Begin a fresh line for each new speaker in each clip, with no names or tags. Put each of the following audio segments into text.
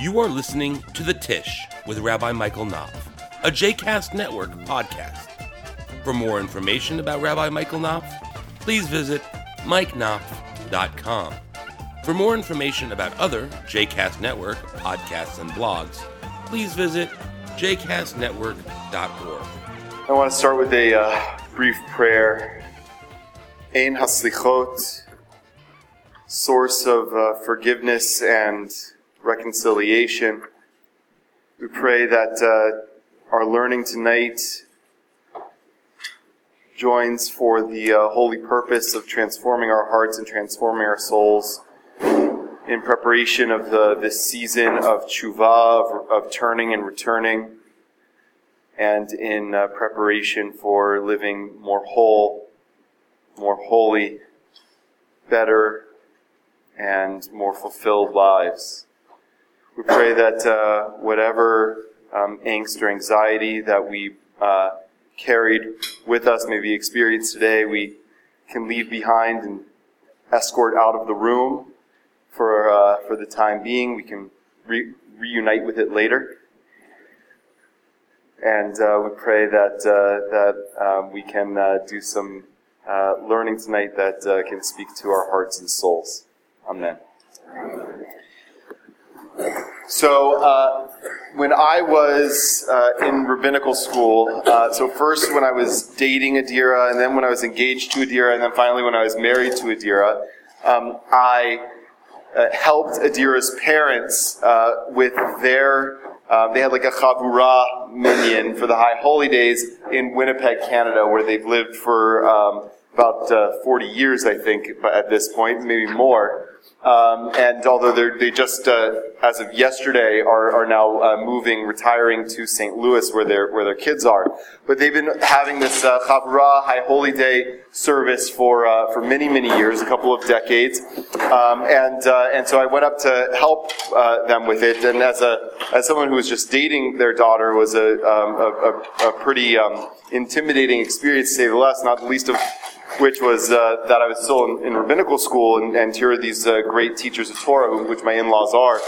You are listening to The Tish with Rabbi Michael Knopf, a JCast Network podcast. For more information about Rabbi Michael Knopf, please visit mikeknopf.com. For more information about other JCast Network podcasts and blogs, please visit jcastnetwork.org.
I want to start with a uh, brief prayer. Ein Haslichot, source of uh, forgiveness and reconciliation. We pray that uh, our learning tonight joins for the uh, holy purpose of transforming our hearts and transforming our souls in preparation of the, this season of tshuva, of, of turning and returning, and in uh, preparation for living more whole, more holy, better, and more fulfilled lives. We pray that uh, whatever um, angst or anxiety that we uh, carried with us, maybe experienced today, we can leave behind and escort out of the room for, uh, for the time being. We can re- reunite with it later. And uh, we pray that, uh, that um, we can uh, do some learning tonight that can speak to our hearts and souls. Amen. So, uh, when I was uh, in rabbinical school, uh, so first when I was dating Adira, and then when I was engaged to Adira, and then finally when I was married to Adira, um, I uh, helped Adira's parents uh, with their. Uh, they had like a chavura minyan for the High Holy Days in Winnipeg, Canada, where they've lived for um, about 40 years, I think, at this point, maybe more. Um, and although they just, uh, as of yesterday, are, are now uh, moving, retiring to St. Louis, where their where their kids are, but they've been having this uh, Chavra High Holy Day service for uh, for many many years, a couple of decades, um, and uh, and so I went up to help uh, them with it. And as a as someone who was just dating their daughter was a um, a, a, a, pretty um, intimidating experience, to say the least. Not the least of which was uh, that I was still in, in rabbinical school, and, and, here are these uh, great teachers of Torah, which my in-laws are.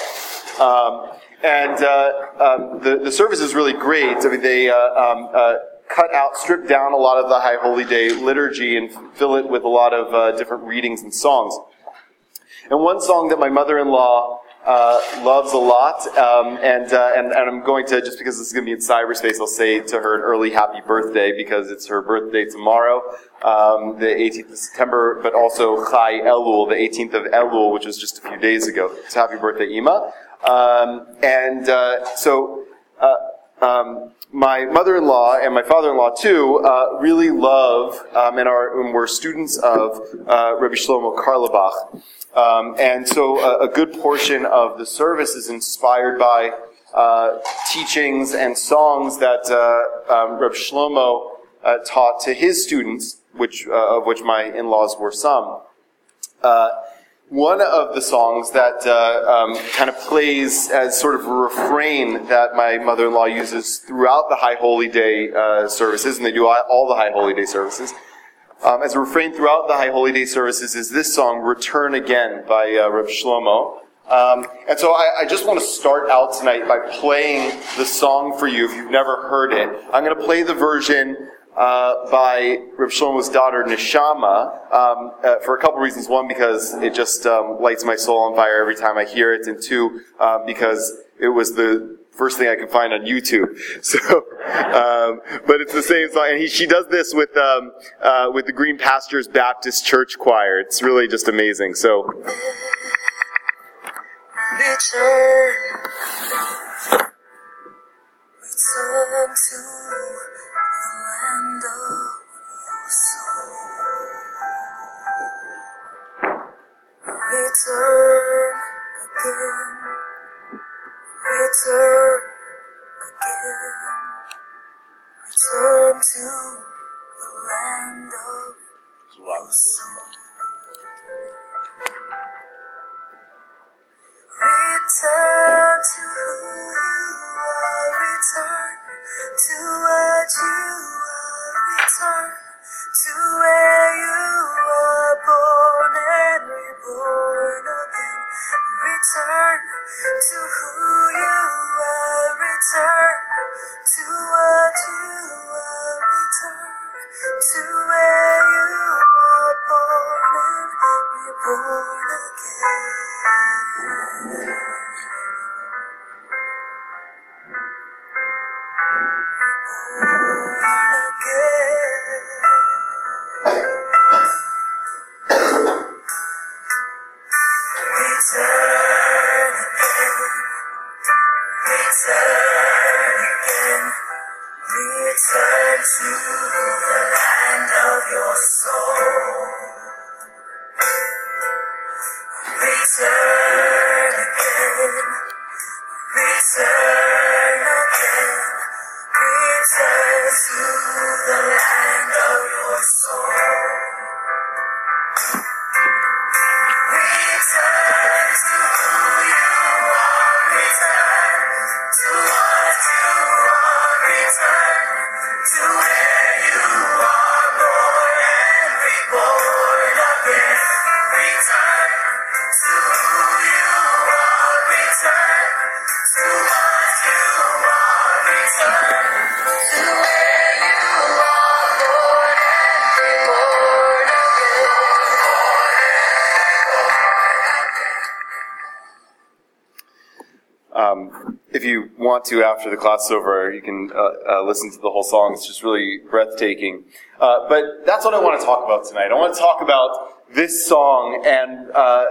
Um, and uh, um, the, the service is really great. I mean, they uh, um, uh, cut out, strip down a lot of the High Holy Day liturgy and fill it with a lot of uh, different readings and songs. And one song that my mother-in-law uh, loves a lot, um, and, uh, and and I'm going to just because this is going to be in cyberspace, I'll say to her an early happy birthday because it's her birthday tomorrow, um, the 18th of September, but also Chai Elul, the 18th of Elul, which was just a few days ago. So happy birthday, Ima! Um, and uh, so. Uh, um, my mother-in-law and my father-in-law too uh, really love um, and are and were students of Rabbi Shlomo Carlebach. Um, and so a, a, good portion of the service is inspired by uh, teachings and songs that uh, um, Reb Shlomo uh, taught to his students, which uh, of which my in-laws were some. Uh, one of the songs that uh, um, kind of plays as sort of a refrain that my mother-in-law uses throughout the High Holy Day services, and they do all the High Holy Day services, um, as a refrain throughout the High Holy Day services is this song, Return Again by uh, Reb Shlomo. Um, and so I, I, just want to start out tonight by playing the song for you if you've never heard it. I'm going to play the version uh, by Reb Shlomo's daughter Neshama um, uh, for a couple reasons. One, because it just um, lights my soul on fire every time I hear it, and two, uh, because it was the first thing I can find on YouTube. So, um, but it's the same song, and he, she does this with um, uh, with the Green Pastures Baptist Church Choir. It's really just amazing. So. Return, again return again. Return to the land of soul. Return to who you are. Return to what you are. Return to where you were born and reborn again.
return to who you are, return to what you are, return to where you are born and reborn again. Return again. Return again. Return to the land of your soul. Return again. Return
want to, after the class is over, you can uh, uh, listen to the whole song. It's just really breathtaking. Uh, but that's what I want to talk about tonight. I want to talk about this song and uh,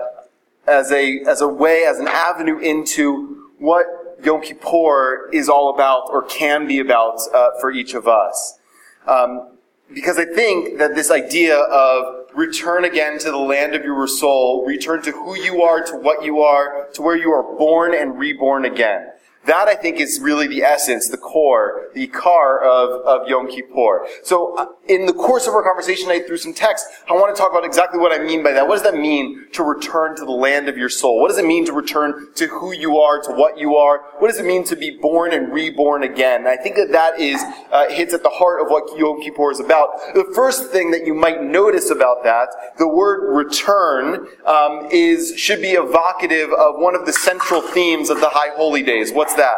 as a as a way, as an avenue into what Yom Kippur is all about or can be about uh, for each of us. Um, because I think that this idea of return again to the land of your soul, return to who you are, to what you are, to where you are born and reborn again. That I think is really the essence, the core, the car of, of Yom Kippur. So uh, in the course of our conversation tonight through some text, I want to talk about exactly what I mean by that. What does that mean to return to the land of your soul? What does it mean to return to who you are, to what you are? What does it mean to be born and reborn again? And I think that that is, uh, hits at the heart of what Yom Kippur is about. The first thing that you might notice about that, the word return, um, is, should be evocative of one of the central themes of the High Holy Days. What's that?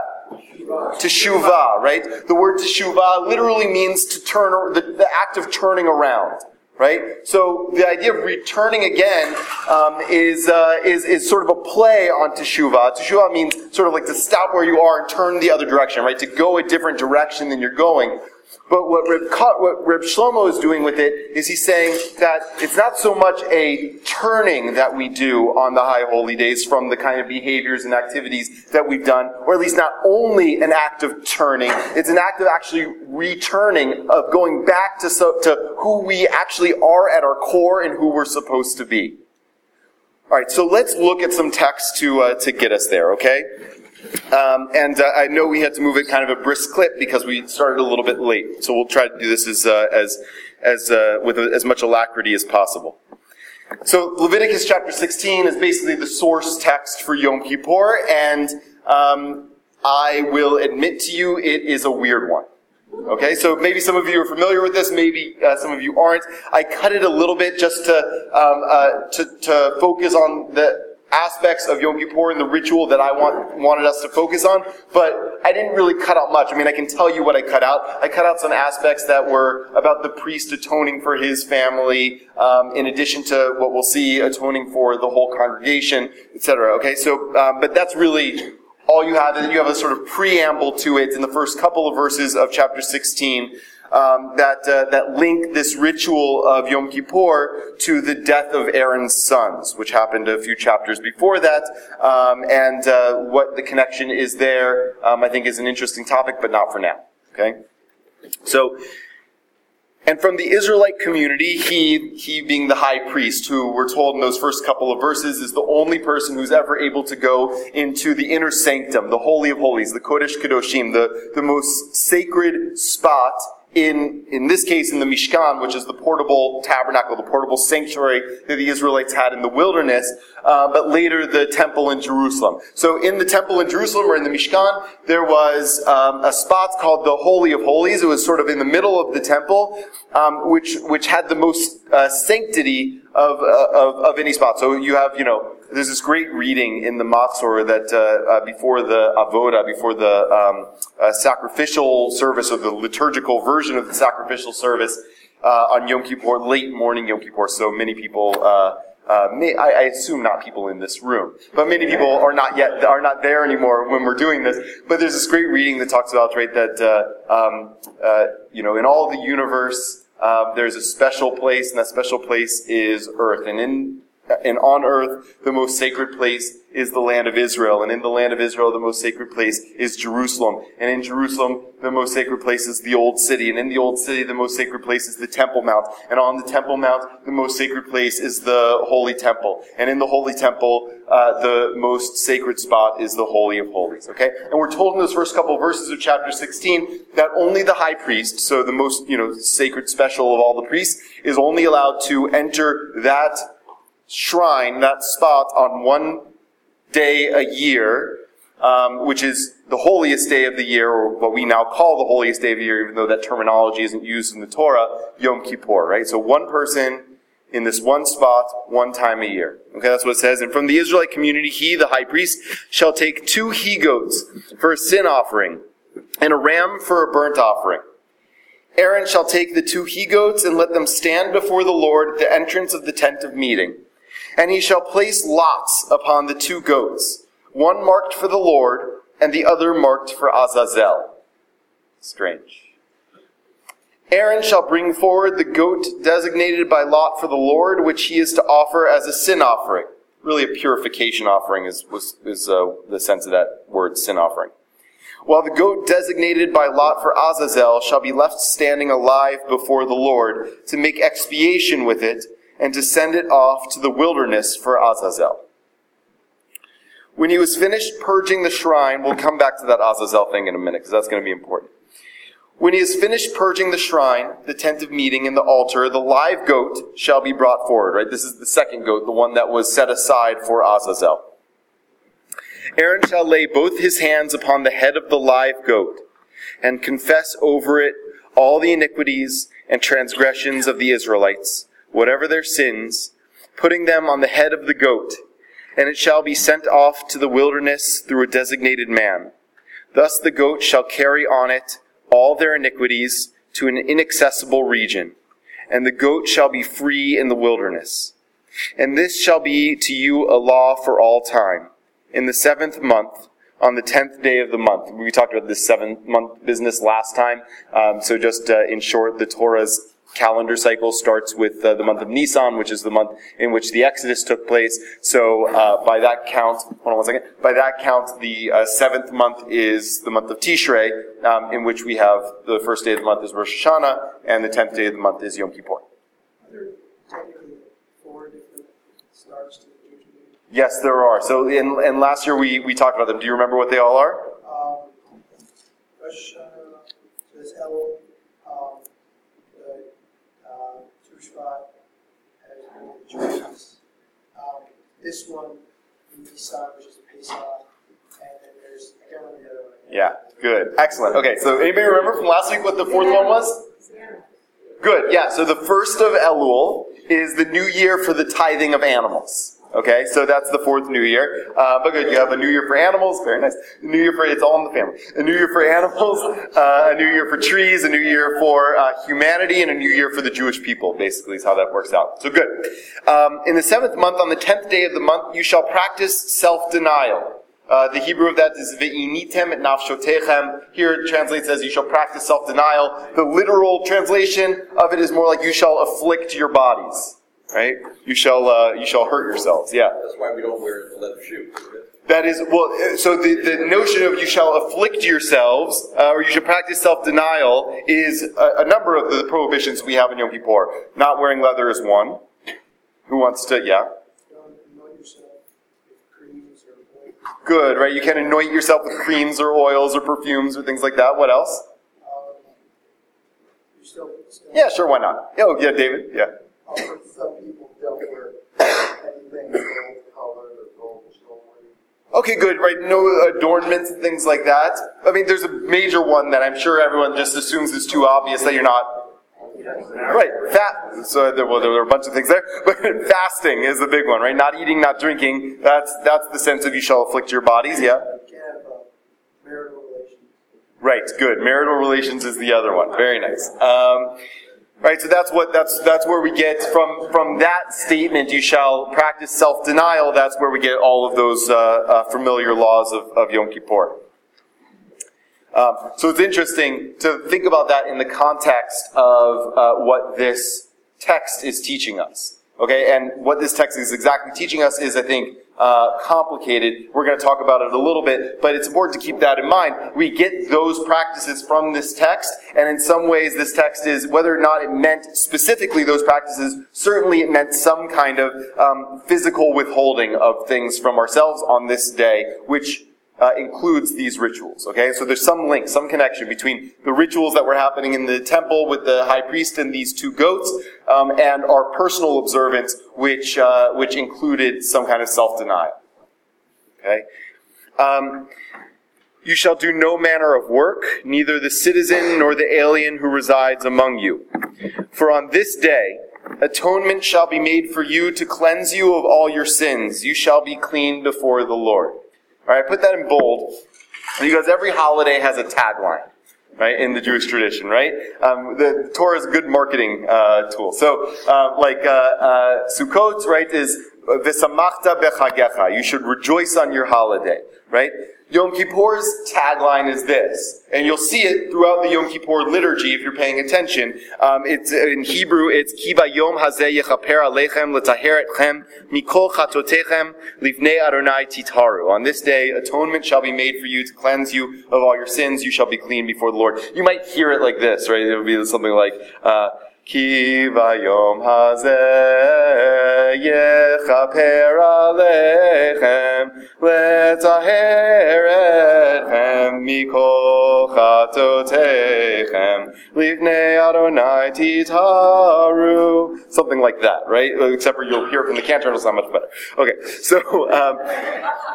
Teshuvah, right? The word teshuvah literally means to turn, the, the act of turning around, right? So the idea of returning again um, is, uh, is is sort of a play on teshuvah. Teshuvah means sort of like to stop where you are and turn the other direction, right? To go a different direction than you're going. But what Reb, what Shlomo is doing with it is he's saying that it's not so much a turning that we do on the high holy days from the kind of behaviors and activities that we've done, or at least not only an act of turning, it's an act of actually returning, of going back to, so, to who we actually are at our core and who we're supposed to be. All right, so let's look at some text to uh, to get us there, okay? Um, and uh, I know we had to move it kind of a brisk clip because we started a little bit late. So we'll try to do this as uh, as as uh, with as much alacrity as possible. So Leviticus chapter 16 is basically the source text for Yom Kippur, and um, I will admit to you it is a weird one. Okay, so maybe some of you are familiar with this, maybe uh, some of you aren't. I cut it a little bit just to um, uh, to, to focus on the aspects of Yom Kippur and the ritual that I want, wanted us to focus on, but I didn't really cut out much. I mean, I can tell you what I cut out. I cut out some aspects that were about the priest atoning for his family, um, in addition to what we'll see atoning for the whole congregation, etc. Okay, so, um, but that's really all you have, and then you have a sort of preamble to it in the first couple of verses of chapter 16 um, that uh, that link this ritual of Yom Kippur to the death of Aaron's sons, which happened a few chapters before that, um, and uh, what the connection is there. Um, I think is an interesting topic, but not for now. Okay, so. And from the Israelite community, he, he being the high priest, who we're told in those first couple of verses is the only person who's ever able to go into the inner sanctum, the Holy of Holies, the Kodesh Kedoshim, the, the most sacred spot in, in this case, in the Mishkan, which is the portable tabernacle, the portable sanctuary that the Israelites had in the wilderness, uh, but later the temple in Jerusalem. So in the temple in Jerusalem or in the Mishkan, there was um, a spot called the Holy of Holies. It was sort of in the middle of the temple, um, which which had the most uh, sanctity of, uh, of of any spot. So you have you know there's this great reading in the Machzor that uh, uh, before the Avoda, before the um, uh, sacrificial service or the liturgical version of the sacrificial service uh, on Yom Kippur, late morning Yom Kippur. So many people, uh, uh, may, I, I assume not people in this room, but many people are not yet are not there anymore when we're doing this. But there's this great reading that talks about right that um, you know in all the universe there's a special place, and that special place is Earth, and in and on earth, the most sacred place is the land of Israel. And in the land of Israel, the most sacred place is Jerusalem. And in Jerusalem, the most sacred place is the old city. And in the old city, the most sacred place is the Temple Mount. And on the Temple Mount, the most sacred place is the Holy Temple. And in the Holy Temple, uh, the most sacred spot is the Holy of Holies. Okay? And we're told in those first couple of verses of chapter 16 that only the high priest, so the most, you know, sacred special of all the priests, is only allowed to enter that shrine, that spot, on one day a year, um, which is the holiest day of the year, or what we now call the holiest day of the year, even though that terminology isn't used in the Torah, Yom Kippur, right? So one person in this one spot, one time a year. Okay, that's what it says. And from the Israelite community, he, the high priest, shall take two he goats for a sin offering, and a ram for a burnt offering. Aaron shall take the two he goats and let them stand before the Lord at the entrance of the tent of meeting. And he shall place lots upon the two goats, one marked for the Lord, and the other marked for Azazel. Strange. Aaron shall bring forward the goat designated by lot for the Lord, which he is to offer as a sin offering. Really, a purification offering is, was, is uh, the sense of that word, sin offering. While the goat designated by lot for Azazel shall be left standing alive before the Lord to make expiation with it and to send it off to the wilderness for Azazel. When he was finished purging the shrine, we'll come back to that Azazel thing in a minute because that's going to be important. When he has finished purging the shrine, the tent of meeting, and the altar, the live goat shall be brought forward, right? This is the second goat, the one that was set aside for Azazel. Aaron shall lay both his hands upon the head of the live goat and confess over it all the iniquities and transgressions of the Israelites, whatever their sins, putting them on the head of the goat, and it shall be sent off to the wilderness through a designated man. Thus the goat shall carry on it all their iniquities to an inaccessible region, and the goat shall be free in the wilderness. And this shall be to you a law for all time. In the seventh month, on the tenth day of the month, we talked about this seven month business last time. Um, so just uh, in short, the Torah's calendar cycle starts with uh, the month of Nisan, which is the month in which the Exodus took place. So uh, by that count, hold on one second. By that count, the uh, seventh month is the month of Tishrei, um, in which we have the first day of the month is Rosh Hashanah, and the tenth day of the month is Yom Kippur.
there technically four different starts to the Jewish New
Yes, there are. So in, and last year we, we talked about them. Do you remember what they all are?
Um, Rosh Hashanah, so there's um, the, Shvat, as the Jews. Um, this one, Nisan, which is Pesach, and then there's, the one.
Yeah, good. Excellent. Okay, so anybody remember from last week what the fourth one was? Good, yeah. So the first of Elul is the new year for the tithing of animals. Okay, so that's the fourth new year. Uh, but good, you have a new year for animals, very nice. A new year for, it's all in the family. A new year for animals, uh, a new year for trees, a new year for uh, humanity, and a new year for the Jewish people, basically, is how that works out. So good. Um, in the seventh month, on the tenth day of the month, you shall practice self-denial. Uh, the Hebrew of that is ve'initem et nafshotechem. Here it translates as you shall practice self-denial. The literal translation of it is more like you shall afflict your bodies. Right? You shall, uh, you shall hurt yourselves. Yeah.
That's why we don't wear leather shoes.
That is, well, uh, so the, the notion of you shall afflict yourselves, uh, or you should practice self-denial, is a, a number of the prohibitions we have in Yom Kippur. Not wearing leather is one. Who wants to, yeah?
Don't anoint yourself with creams or oil.
Good, right? You can anoint yourself with creams or oils or perfumes or things like that. What else?
Um, you still, still.
Yeah, sure, why not? Oh, yeah, David, yeah.
Some people don't wear anything gold colored or gold jewelry.
Okay, good, right? No adornments and things like that. I mean, there's a major one that I'm sure everyone just assumes is too obvious that you're not Right, fat. So there, well, there were a bunch of things there, but fasting is the big one, right? Not eating, not drinking. That's that's the sense of you shall afflict your bodies. Yeah.
You can't have uh, marital relations.
Right, good. Marital relations is the other one. Very nice. Um, right, so that's what that's that's where we get from from that statement. You shall practice self denial. That's where we get all of those uh, uh, familiar laws of, of Yom Kippur. Um, so it's interesting to think about that in the context of uh, what this text is teaching us. Okay, and what this text is exactly teaching us is, I think, uh, complicated. We're going to talk about it a little bit, but it's important to keep that in mind. We get those practices from this text, and in some ways, this text is, whether or not it meant specifically those practices, certainly it meant some kind of um, physical withholding of things from ourselves on this day, which uh, includes these rituals. Okay, so there's some link, some connection between the rituals that were happening in the temple with the high priest and these two goats, um, and our personal observance, which uh, which included some kind of self-denial. Okay. Um, you shall do no manner of work, neither the citizen nor the alien who resides among you. For on this day, atonement shall be made for you to cleanse you of all your sins. You shall be clean before the Lord. All right, put that in bold because every holiday has a tagline, right, in the Jewish tradition, right? Um, the Torah is a good marketing uh, tool. So, uh, like uh, uh, Sukkot, right, is V'samachta bechagecha. You should rejoice on your holiday, right? Yom Kippur's tagline is this, and you'll see it throughout the Yom Kippur liturgy if you're paying attention. Um, it's in Hebrew. It's Kiba Yom Hazeh Yechaper Alechem Letaher Etchem Mikol Chatotechem Livnei Adonai Titaru. On this day, atonement shall be made for you to cleanse you of all your sins. You shall be clean before the Lord. You might hear it like this, right? It would be something like. Uh, כי ביום הזה יכפר עליכם לטהר אתכם מכל חטאותיכם לפני אדוני תתארו. Something like that, right? Except for you'll hear from the cantor, it'll sound much better. Okay, so um,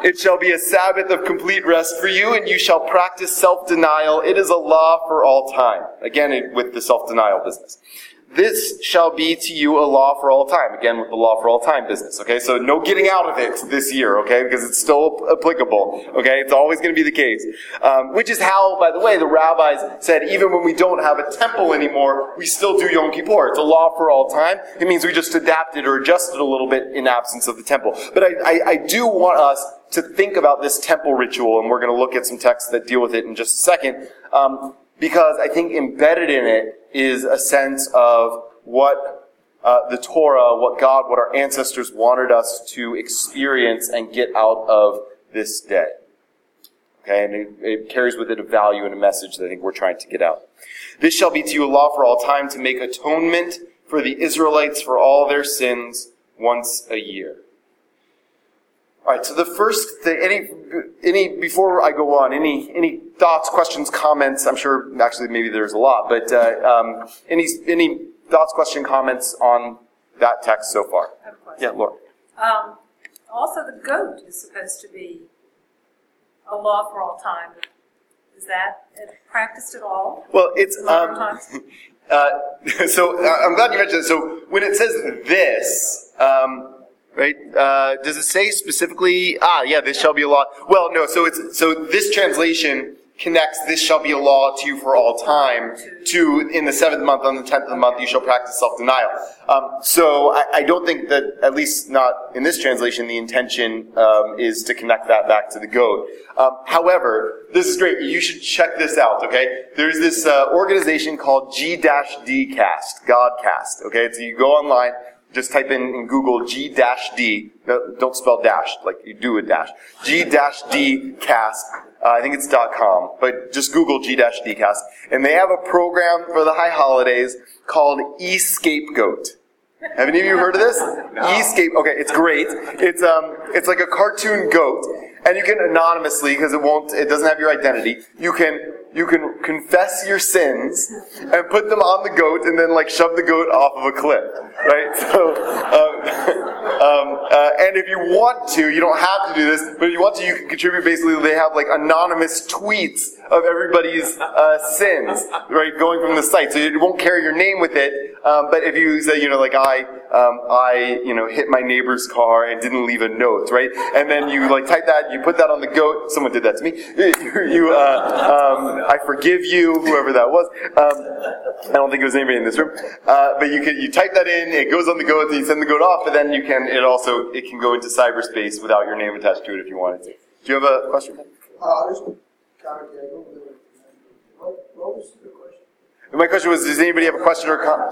it shall be a Sabbath of complete rest for you, and you shall practice self-denial. It is a law for all time. Again, it, with the self-denial business this shall be to you a law for all time. Again, with the law for all time business. Okay, so no getting out of it this year. Okay, because it's still applicable. Okay, it's always going to be the case. Um, which is how, by the way, the rabbis said even when we don't have a temple anymore, we still do Yom Kippur. It's a law for all time. It means we just adapted or adjusted a little bit in absence of the temple. But I, I, I do want us to think about this temple ritual, and we're going to look at some texts that deal with it in just a second. Um, because I think embedded in it is a sense of what uh, the Torah, what God, what our ancestors wanted us to experience and get out of this day. Okay, and it, it carries with it a value and a message that I think we're trying to get out. This shall be to you a law for all time to make atonement for the Israelites for all their sins once a year. All right. So the first thing, any, any before I go on, any any thoughts, questions, comments? I'm sure actually maybe there's a lot, but uh, um, any any thoughts, question, comments on that text so far?
I have a question.
Yeah, Laura.
Um, also, the goat is supposed to be a law for all time. Is that practiced at all?
Well, it's um, uh, so uh, I'm glad you mentioned it. So when it says this, um, right? Uh, does it say specifically? Ah, yeah, this shall be a law. Well, no. So it's so this translation connects this shall be a law to you for all time to in the seventh month on the tenth of the month you shall practice self-denial um, so I, I don't think that at least not in this translation the intention um, is to connect that back to the goat um, however this is great you should check this out okay there's this uh, organization called g-d cast godcast okay so you go online just type in, in Google G-D. No, don't spell dash like you do a dash. G-D cast. Uh, I think it's dot .com, but just Google G-D cast, and they have a program for the high holidays called eScapegoat. Have any of you heard of this? Escape. Okay, it's great. It's um, it's like a cartoon goat, and you can anonymously because it won't, it doesn't have your identity. You can you can confess your sins and put them on the goat, and then like shove the goat off of a cliff. right? So, um, um, uh, and if you want to, you don't have to do this, but if you want to, you can contribute. Basically, they have like anonymous tweets of everybody's uh, sins, right, going from the site. So it won't carry your name with it. Um, but if you say, you know, like I, um, I, you know, hit my neighbor's car and didn't leave a note, right? And then you like type that, you put that on the goat. Someone did that to me. You, uh, um, I forgive you, whoever that was. Um, I don't think it was anybody in this room. Uh, but you can you type that in, it goes on the goat, and you send the goat off, but then you can it also it can go into cyberspace without your name attached to it if you wanted to. Do you have a question?
Uh, just kind of, yeah, go with it. What, what was the question?
My question was, does anybody have a question or comment?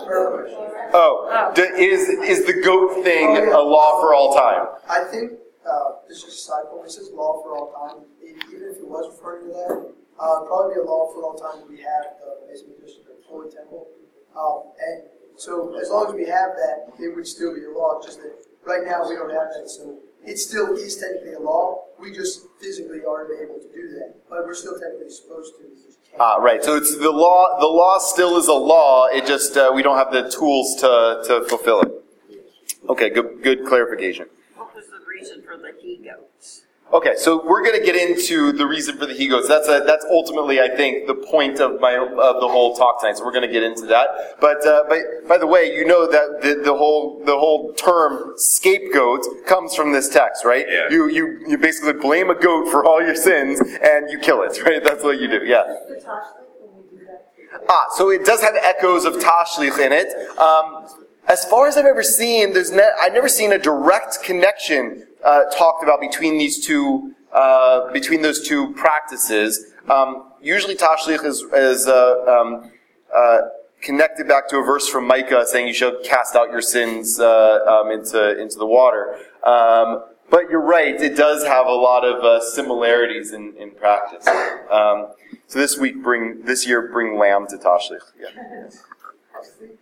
Oh, d- is is the goat thing a law for all time?
I think, uh, this is a side point, this is law for all time, even if it was referring to that, uh, probably be a law for a long time, we have the basement district employee temple. Um, and so as long as we have that, it would still be a law, just that right now we don't have that, so it still is technically a law, we just physically aren't able to do that, but we're still technically supposed to, we just can't.
Ah, right. So it's the law. The law still is a law. It just uh, we don't have the tools to to fulfill it. Okay. Good. Good clarification.
What was the reason for the he goats?
Okay, so we're going to get into the reason for the he goats. That's a, that's ultimately, I think, the point of my of the whole talk tonight. So we're going to get into that. But uh, but by the way, you know that the, the whole the whole term scapegoat comes from this text, right?
Yeah.
You you you basically blame a goat for all your sins and you kill it, right? That's what you do. Yeah. Ah, so it does have echoes of Tashlich in it. Um, as far as I've ever seen, there's ne- I've never seen a direct connection uh, talked about between these two uh, between those two practices. Um, usually, Tashlich is, is uh, um, uh, connected back to a verse from Micah saying, "You shall cast out your sins uh, um, into into the water." Um, but you're right; it does have a lot of similarities in, in practice. Um, so this week, bring this year, bring lamb to Tashlich. Yeah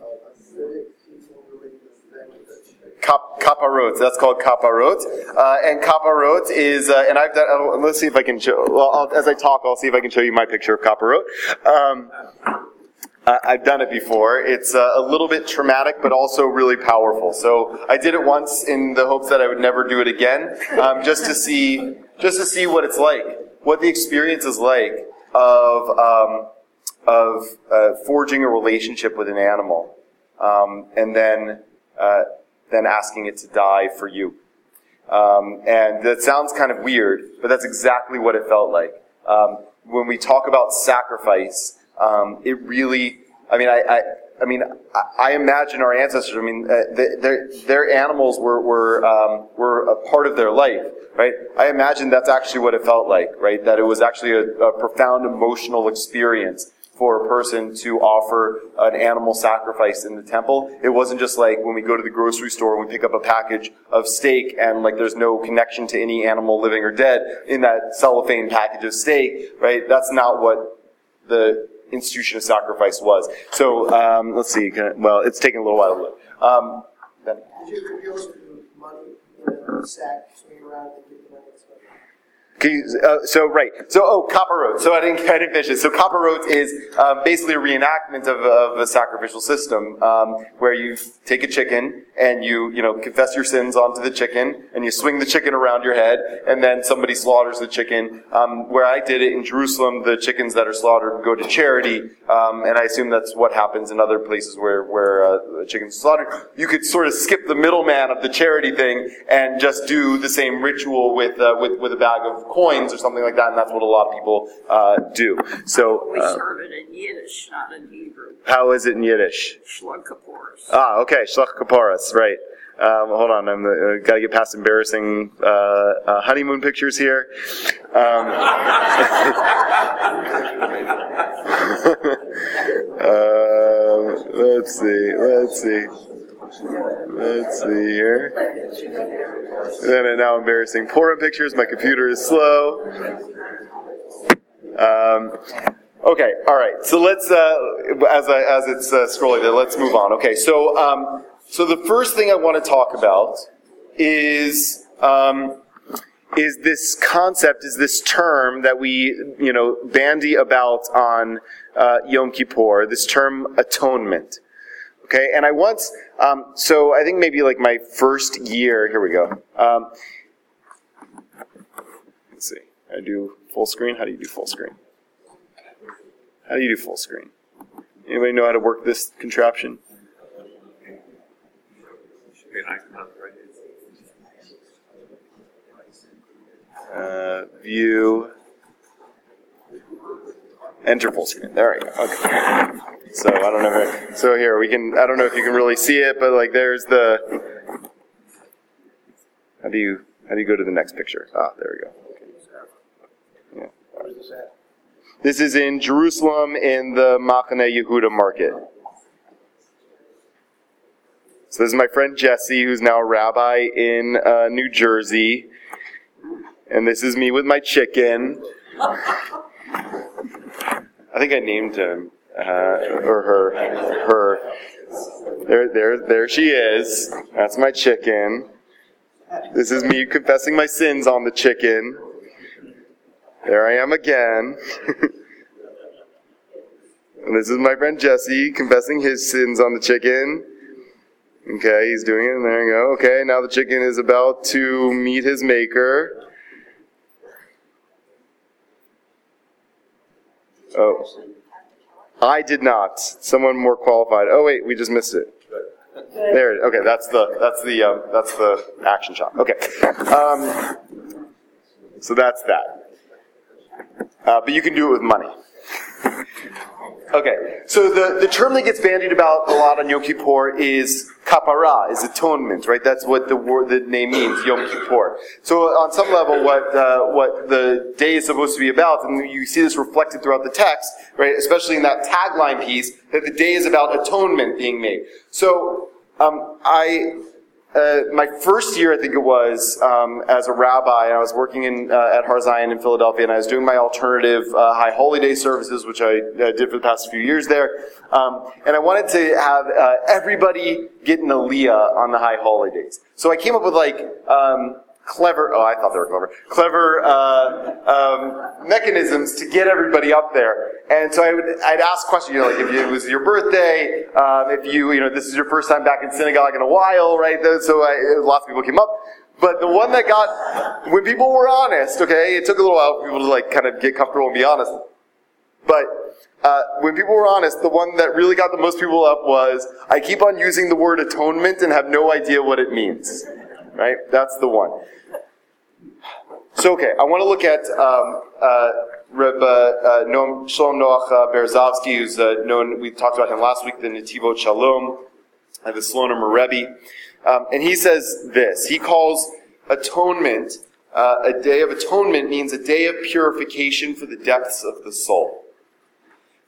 of Hasidic people doing this thing with the chick.
Kap, kaparot. That's called kaparot. Uh, and kaparot is, uh, and I've done, uh, let's see if I can show, well, I'll, as I talk, I'll see if I can show you my picture of kaparot. Um, I- I've done it before. It's uh, a little bit traumatic, but also really powerful. So I did it once in the hopes that I would never do it again, um, just to see, just to see what it's like, what the experience is like of um, of uh, forging a relationship with an animal, um, and then then asking it to die for you. Um, and that sounds kind of weird, but that's exactly what it felt like. Um, when we talk about sacrifice, um, it really, I mean, I, I, I mean, I, imagine our ancestors, I mean, uh, their, their animals were, were, um, were a part of their life, right? I imagine that's actually what it felt like, right? That it was actually a, a profound emotional experience for a person to offer an animal sacrifice in the temple. It wasn't just like when we go to the grocery store and we pick up a package of steak and like there's no connection to any animal living or dead in that cellophane package of steak, right? That's not what the institution of sacrifice was. So um, let's see. I- well, it's taking a little while to look. Um, uh, so right. So oh, Copper So I didn't, I didn't finish it. So Kaparot is um, basically a reenactment of, of a sacrificial system um, where you take a chicken and you you know confess your sins onto the chicken and you swing the chicken around your head and then somebody slaughters the chicken. Um, where I did it in Jerusalem, the chickens that are slaughtered go to charity, um, and I assume that's what happens in other places where where uh, chickens are slaughtered. You could sort of skip the middleman of the charity thing and just do the same ritual with uh, with with a bag of coins or something like that, and that's what a lot of people uh, do. So,
We
uh,
serve it in Yiddish, not in Hebrew.
how is it in Yiddish?
Shlug kaporis.
Ah, okay, shlach kaparas, right. Um, hold on, I'm uh, got to get past embarrassing uh, uh, honeymoon pictures here. Um, um, let's see, let's see, let's see here. Then now embarrassing Purim pictures. My computer is slow. Um, okay, all right. So let's, uh, as I, as it's uh, scrolling there, let's move on. Okay, so um, so the first thing I want to talk about is um, is this concept, is this term that we you know bandy about on uh, Yom Kippur. This term atonement. Okay, and I once, um, so I think maybe like my first year, here we go. Um, let's see, I do full screen. How do you do full screen? How do you do full screen? Anybody know how to work this contraption? Uh, view, enter full screen. There we go. Okay. So I don't know. If, so here we can. I don't know if you can really see it, but like there's the. How do you how do you go to the next picture? Ah, there we go. Yeah. This is in Jerusalem in the Machane Yehuda market. So this is my friend Jesse, who's now a rabbi in uh, New Jersey, and this is me with my chicken. I think I named him uh, or her. Her. There, there, there she is. That's my chicken. This is me confessing my sins on the chicken. There I am again. and this is my friend Jesse confessing his sins on the chicken. Okay, he's doing it, and there you go. Okay, now the chicken is about to meet his maker. Oh. I did not. Someone more qualified. Oh wait, we just missed it. There. Okay, that's the that's the um, that's the action shot. Okay. Um, so that's that. Uh, but you can do it with money. Okay, so the, the term that gets bandied about a lot on Yom Kippur is kapara, is atonement, right? That's what the word, the name means, Yom Kippur. So on some level, what uh, what the day is supposed to be about, and you see this reflected throughout the text, right? Especially in that tagline piece, that the day is about atonement being made. So um, I uh, my first year, I think it was, um, as a rabbi, I was working in, uh, at Har Zion in Philadelphia, and I was doing my alternative uh, high holy day services, which I did for the past few years there. Um, and I wanted to have uh, everybody get an aliyah on the high holy days. So I came up with like um, clever, oh, I thought they were clever, clever uh, um, mechanisms to get everybody up there. And so I would, I'd ask questions, you know, like if it was your birthday, um, if you, you know, this is your first time back in synagogue in a while, right? So I, lots of people came up. But the one that got, when people were honest, okay, it took a little while for people to like kind of get comfortable and be honest. But uh, when people were honest, the one that really got the most people up was, I keep on using the word atonement and have no idea what it means. Right? That's the one. So, okay, I want to look at um, uh, Reb uh, uh, Noam Shalom Noach uh, who's uh, known, we talked about him last week, the Netivot Shalom, uh, the Slonim Rebbe. Um, and he says this He calls atonement, uh, a day of atonement means a day of purification for the depths of the soul.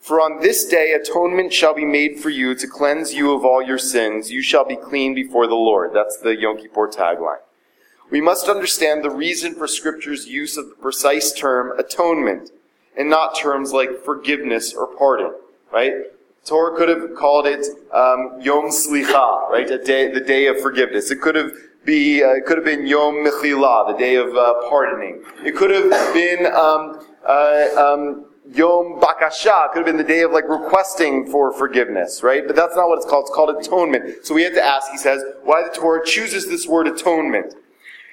For on this day atonement shall be made for you to cleanse you of all your sins. You shall be clean before the Lord. That's the Yom Kippur tagline. We must understand the reason for Scripture's use of the precise term atonement and not terms like forgiveness or pardon, right? Torah could have called it um, Yom Slicha, right? A day, the day of forgiveness. It could have be uh, it could have been Yom Mechila, the day of uh, pardoning. It could have been um, uh, um, Yom Bakasha. Could have been the day of like requesting for forgiveness, right? But that's not what it's called. It's called atonement. So we have to ask. He says why the Torah chooses this word atonement.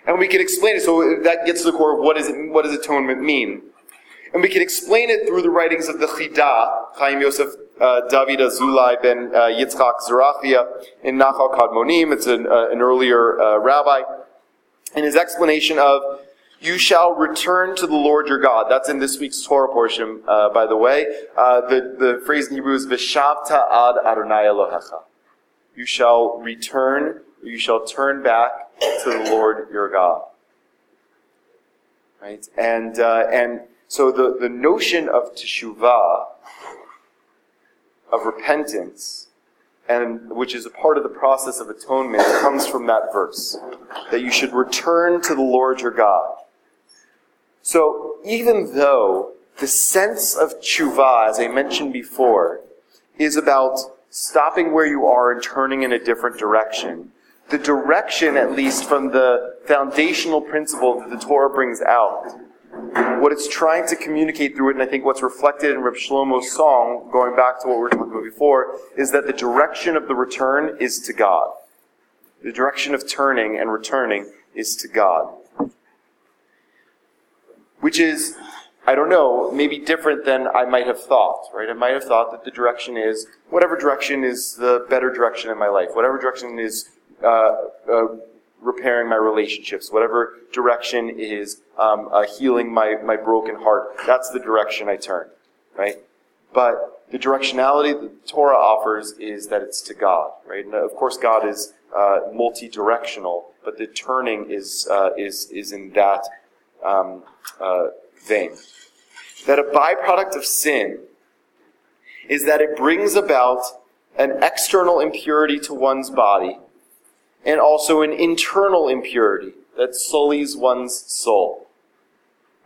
And we can explain it. So that gets to the core of what, is it, what does atonement mean? And we can explain it through the writings of the Chida, Chaim Yosef uh, David Azulai ben uh, Yitzchak Zarachia in Nachal Kadmonim. It's an, uh, an earlier uh, rabbi. In his explanation of, you shall return to the Lord your God. That's in this week's Torah portion, uh, by the way. Uh, the, the phrase in Hebrew is Vishavta ad Adonai Elohecha. You shall return, you shall turn back to the Lord your God. Right? And, uh, and so the, the notion of teshuvah, of repentance, and which is a part of the process of atonement, comes from that verse. That you should return to the Lord your God. So even though the sense of tshuva, as I mentioned before, is about stopping where you are and turning in a different direction, the direction, at least from the foundational principle that the Torah brings out, what it's trying to communicate through it, and I think what's reflected in Reb Shlomo's song, going back to what we were talking about before, is that the direction of the return is to God. The direction of turning and returning is to God. Which is, I don't know, maybe different than I might have thought, right? I might have thought that the direction is, whatever direction is the better direction in my life, whatever direction is uh, uh, repairing my relationships, whatever direction is um, uh, healing my, my broken heart, that's the direction I turn, right? But the directionality that the Torah offers is that it's to God, right? And of course, God is uh, multi-directional, but the turning is uh, is is in that um, uh, vein. That a byproduct of sin is that it brings about an external impurity to one's body and also an internal impurity that sullies one's soul.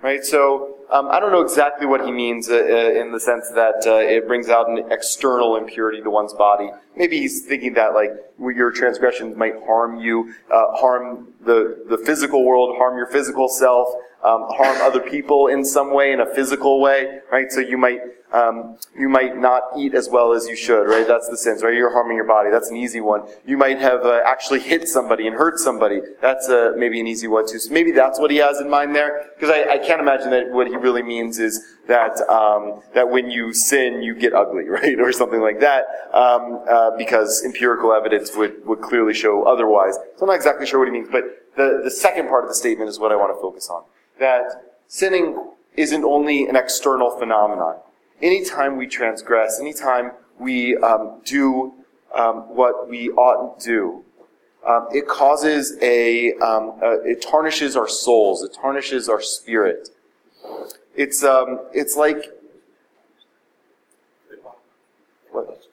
Right? So, um, I don't know exactly what he means uh, uh, in the sense that uh, it brings out an external impurity to one's body. Maybe he's thinking that, like, your transgressions might harm you, uh, harm the, the physical world, harm your physical self, um, harm other people in some way, in a physical way, right? So you might, um, you might not eat as well as you should, right? That's the sins, right? You're harming your body. That's an easy one. You might have uh, actually hit somebody and hurt somebody. That's uh, maybe an easy one too. So maybe that's what he has in mind there, because I, I can't imagine that what he really means is that um, that when you sin, you get ugly, right, or something like that, um, uh, because empirical evidence would would clearly show otherwise. So I'm not exactly sure what he means, but the the second part of the statement is what I want to focus on that sinning isn't only an external phenomenon. Anytime we transgress, anytime we um, do um, what we oughtn't do, um, it causes a, um, uh, it tarnishes our souls, it tarnishes our spirit. It's, um, it's like, what?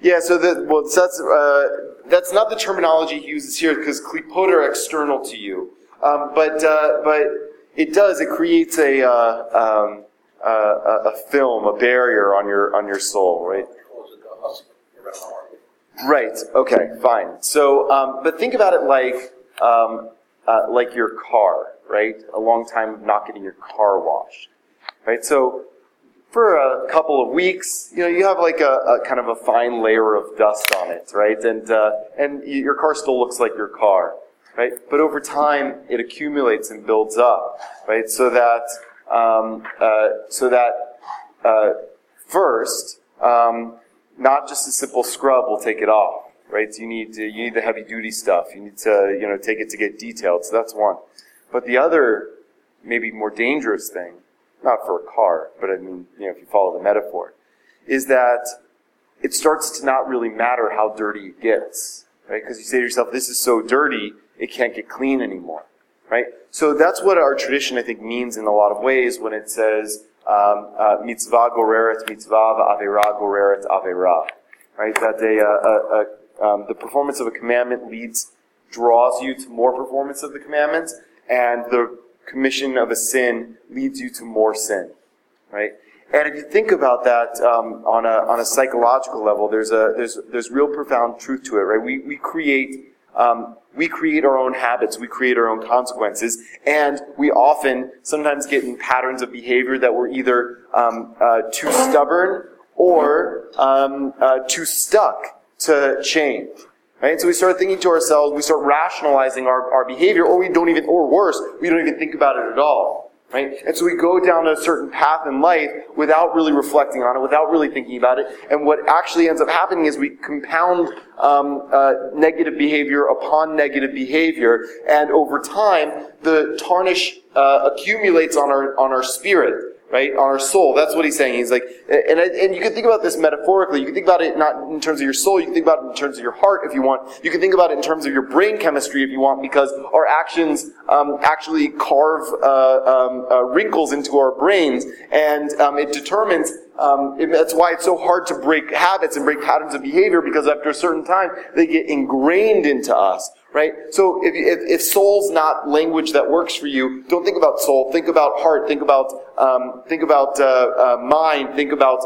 Yeah, so that, well, that's, uh, that's not the terminology he uses here because klipot are external to you. Um, but, uh, but it does. It creates a, uh, um, a, a film, a barrier on your on your soul, right? Right. Okay. Fine. So, um, but think about it like um, uh, like your car, right? A long time of not getting your car washed, right? So, for a couple of weeks, you know, you have like a, a kind of a fine layer of dust on it, right? And uh, and your car still looks like your car right? But over time, it accumulates and builds up, right? So that, um, uh, so that uh, first, um, not just a simple scrub will take it off, right? You need to, you need the heavy duty stuff. You need to, you know, take it to get detailed. So that's one. But the other, maybe more dangerous thing, not for a car, but I mean, you know, if you follow the metaphor, is that it starts to not really matter how dirty it gets, right? Because you say to yourself, this is so dirty, it can't get clean anymore, right? So that's what our tradition, I think, means in a lot of ways when it says um, uh, mitzvah goreret mitzvah avera goreret avera, right? That they, uh, uh, um, the performance of a commandment leads, draws you to more performance of the commandments, and the commission of a sin leads you to more sin, right? And if you think about that um, on a on a psychological level, there's a there's there's real profound truth to it, right? We we create um, we create our own habits, we create our own consequences, and we often sometimes get in patterns of behavior that we're either um, uh, too stubborn or um, uh, too stuck to change. Right? So we start thinking to ourselves, we start rationalizing our, our behavior, or we don't even, or worse, we don't even think about it at all. Right? And so we go down a certain path in life without really reflecting on it, without really thinking about it. And what actually ends up happening is we compound um, uh, negative behavior upon negative behavior, and over time, the tarnish uh, accumulates on our on our spirit right? On our soul. That's what he's saying. He's like, and, and you can think about this metaphorically. You can think about it not in terms of your soul. You can think about it in terms of your heart if you want. You can think about it in terms of your brain chemistry if you want, because our actions um, actually carve uh, um, uh, wrinkles into our brains, and um, it determines. Um, it, that's why it's so hard to break habits and break patterns of behavior because after a certain time they get ingrained into us right? So if, if, if, soul's not language that works for you, don't think about soul. Think about heart. Think about um, think about uh, uh, mind. Think about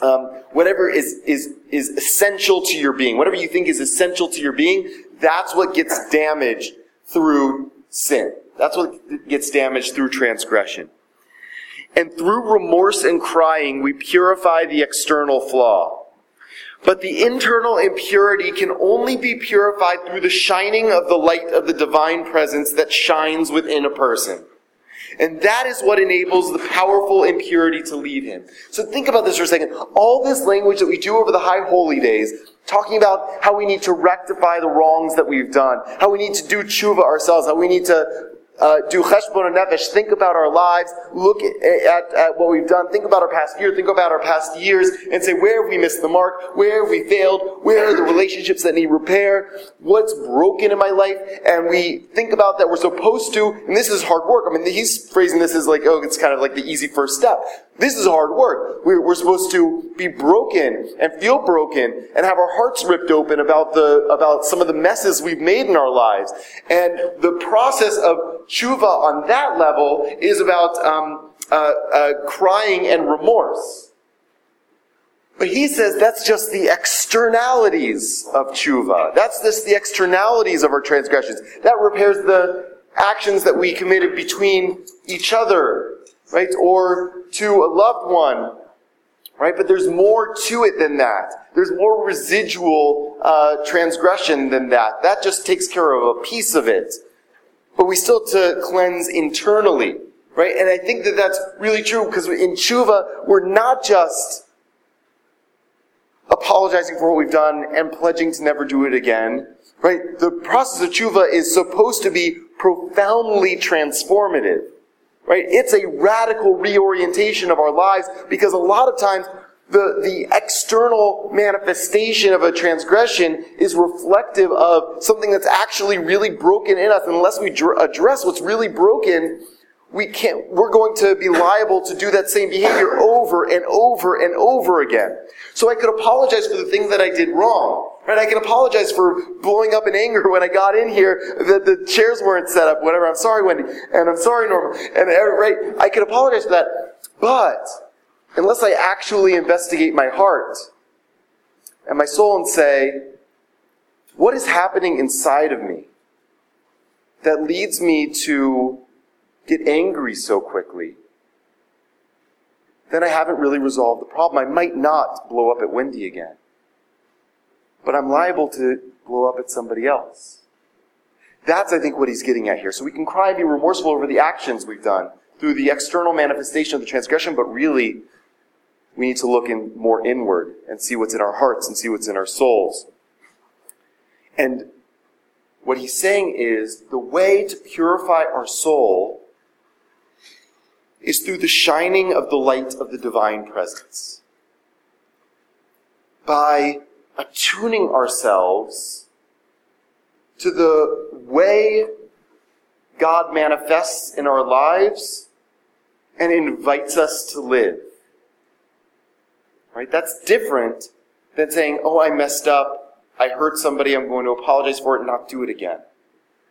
um, whatever is is is essential to your being. Whatever you think is essential to your being, that's what gets damaged through sin. That's what gets damaged through transgression. And through remorse and crying, we purify the external flaw. But the internal impurity can only be purified through the shining of the light of the divine presence that shines within a person. And that is what enables the powerful impurity to leave him. So think about this for a second. All this language that we do over the high holy days, talking about how we need to rectify the wrongs that we've done, how we need to do tshuva ourselves, how we need to uh, do cheshbon hanefesh, think about our lives, look at, at, at, what we've done, think about our past year, think about our past years, and say where have we missed the mark, where have we failed, where are the relationships that need repair, what's broken in my life, and we think about that we're supposed to, and this is hard work. I mean, he's phrasing this as like, oh, it's kind of like the easy first step. This is hard work. We're, supposed to be broken and feel broken and have our hearts ripped open about the, about some of the messes we've made in our lives. And the process of tshuva on that level is about um, uh, uh, crying and remorse. But he says that's just the externalities of tshuva. That's just the externalities of our transgressions. That repairs the actions that we committed between each other, right? Or to a loved one, right? But there's more to it than that. There's more residual uh, transgression than that. That just takes care of a piece of it. But we still to cleanse internally, right? And I think that that's really true because in tshuva, we're not just apologizing for what we've done and pledging to never do it again, right? The process of tshuva is supposed to be profoundly transformative, right? It's a radical reorientation of our lives because a lot of times the, the external manifestation of a transgression is reflective of something that's actually really broken in us. Unless we dr- address what's really broken, we can't, we're going to be liable to do that same behavior over and over and over again. So I could apologize for the thing that I did wrong. Right? I can apologize for blowing up in anger when I got in here that the chairs weren't set up, whatever. I'm sorry, Wendy. And I'm sorry, Norma. And, uh, right? I can apologize for that. But, unless I actually investigate my heart and my soul and say, what is happening inside of me that leads me to get angry so quickly, then I haven't really resolved the problem. I might not blow up at Wendy again, but I'm liable to blow up at somebody else. That's, I think, what he's getting at here. So we can cry and be remorseful over the actions we've done through the external manifestation of the transgression, but really, we need to look in more inward and see what's in our hearts and see what's in our souls. And what he's saying is the way to purify our soul is through the shining of the light of the divine presence. By attuning ourselves to the way God manifests in our lives and invites us to live. Right? That's different than saying, oh, I messed up. I hurt somebody. I'm going to apologize for it and not do it again.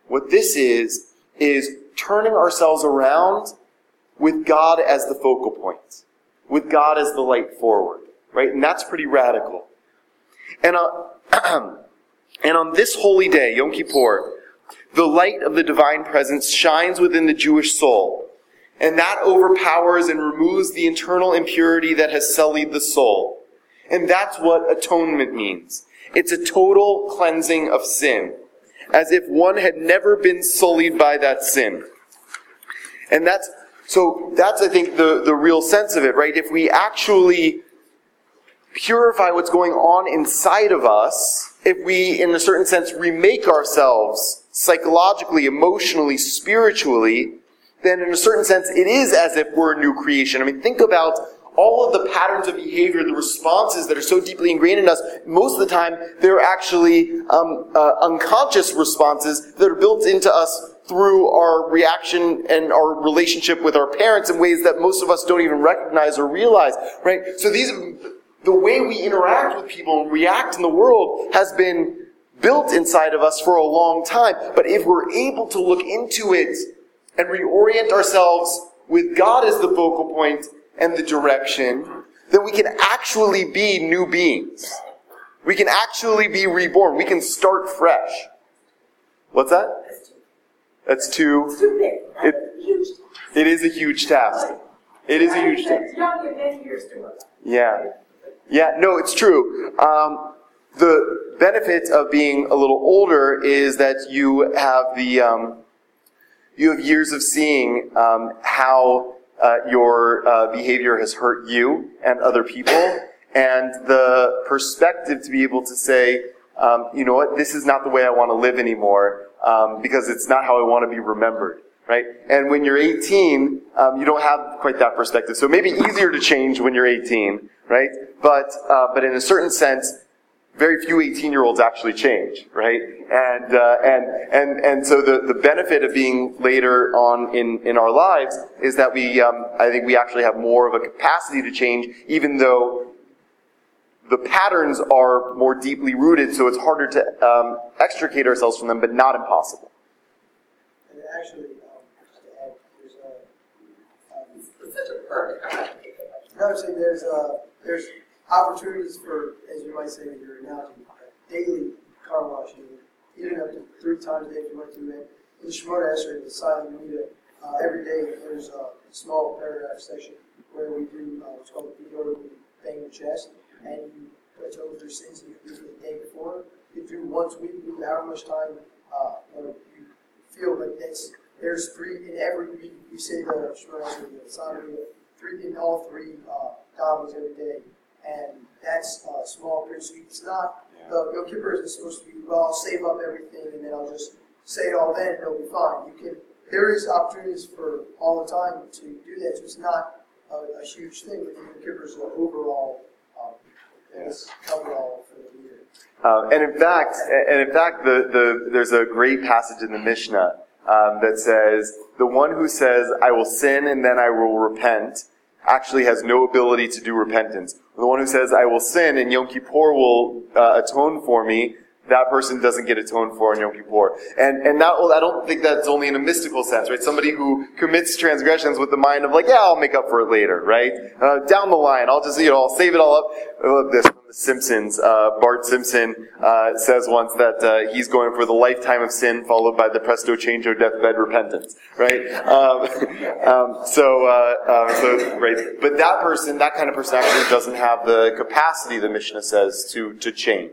What this is, is turning ourselves around with God as the focal point, with God as the light forward, right? And that's pretty radical. And, uh, and on this holy day, Yom Kippur, the light of the divine presence shines within the Jewish soul, and that overpowers and removes the internal impurity that has sullied the soul. And that's what atonement means. It's a total cleansing of sin, as if one had never been sullied by that sin. And that's so that's, I think, the, the real sense of it, right? If we actually purify what's going on inside of us, if we, in a certain sense, remake ourselves psychologically, emotionally, spiritually, then in a certain sense, it is as if we're a new creation. I mean, think about all of the patterns of behavior, the responses that are so deeply ingrained in us, most of the time, they're actually um, uh, unconscious responses that are built into us through our reaction and our relationship with our parents in ways that most of us don't even recognize or realize, right? So these, the way we interact with people and react in the world has been built inside of us for a long time. But if we're able to look into it and reorient ourselves with God as the focal point and the direction, then we can actually be new beings. We can actually be reborn. We can start fresh. What's that? That's two.
It's too big.
It-. It is a huge task. It is a huge task.
It's young and many years to work.
Yeah. Yeah, no, it's true. Um, the benefit of being a little older is that you have the um, you have years of seeing um, how uh, your uh, behavior has hurt you and other people, and the perspective to be able to say, um, you know what, this is not the way I want to live anymore um, because it's not how I want to be remembered. Right? And when you're 18, um, you don't have quite that perspective. So it may be easier to change when you're 18, right? But, uh, but in a certain sense, very few 18 year olds actually change, right? And, uh, and, and, and so the, the benefit of being later on in, in our lives is that we, um, I think we actually have more of a capacity to change, even though the patterns are more deeply rooted, so it's harder to um, extricate ourselves from them, but not impossible.
And actually, um, just to add, there's a, um,
It's such a perk.
No, I'm there's, uh, there's opportunities for, as you might say in your analogy, daily car washing, even up to three times a day if you want to. it. in Shemona Esrei, the silent Amidah, uh, every day there's a small paragraph section where we do uh, what's called the Beat we bang your chest, and you atone your sins that you did the day before. If you do once weekly, however much time uh, you feel like that's there's three in every week. You say the Shemona Esrei, the silent Amidah, three in all three uh, every day, and that's a small period. So it's not the Yom Kippur isn't supposed to be well. I'll save up everything and then I'll just say it all then and it'll be fine. You can there is opportunities for all the time to do that. So it's not a, a huge thing. But Yom Kippur is an overall um, it's coverall for the year.
Uh, and in fact, and in fact, the, the, there's a great passage in the Mishnah um, that says, "The one who says I will sin and then I will repent." Actually, has no ability to do repentance. The one who says, I will sin and Yom Kippur will uh, atone for me, that person doesn't get atoned for in Yom Kippur. And, and that, I don't think that's only in a mystical sense, right? Somebody who commits transgressions with the mind of like, yeah, I'll make up for it later, right? Uh, down the line, I'll just, you know, I'll save it all up. I love this from The Simpsons. Uh, Bart Simpson uh, says once that uh, he's going for the lifetime of sin followed by the presto change or deathbed repentance, right? Um, um, so, uh, um, so, right. But that person, that kind of person actually doesn't have the capacity, the Mishnah says, to, to change.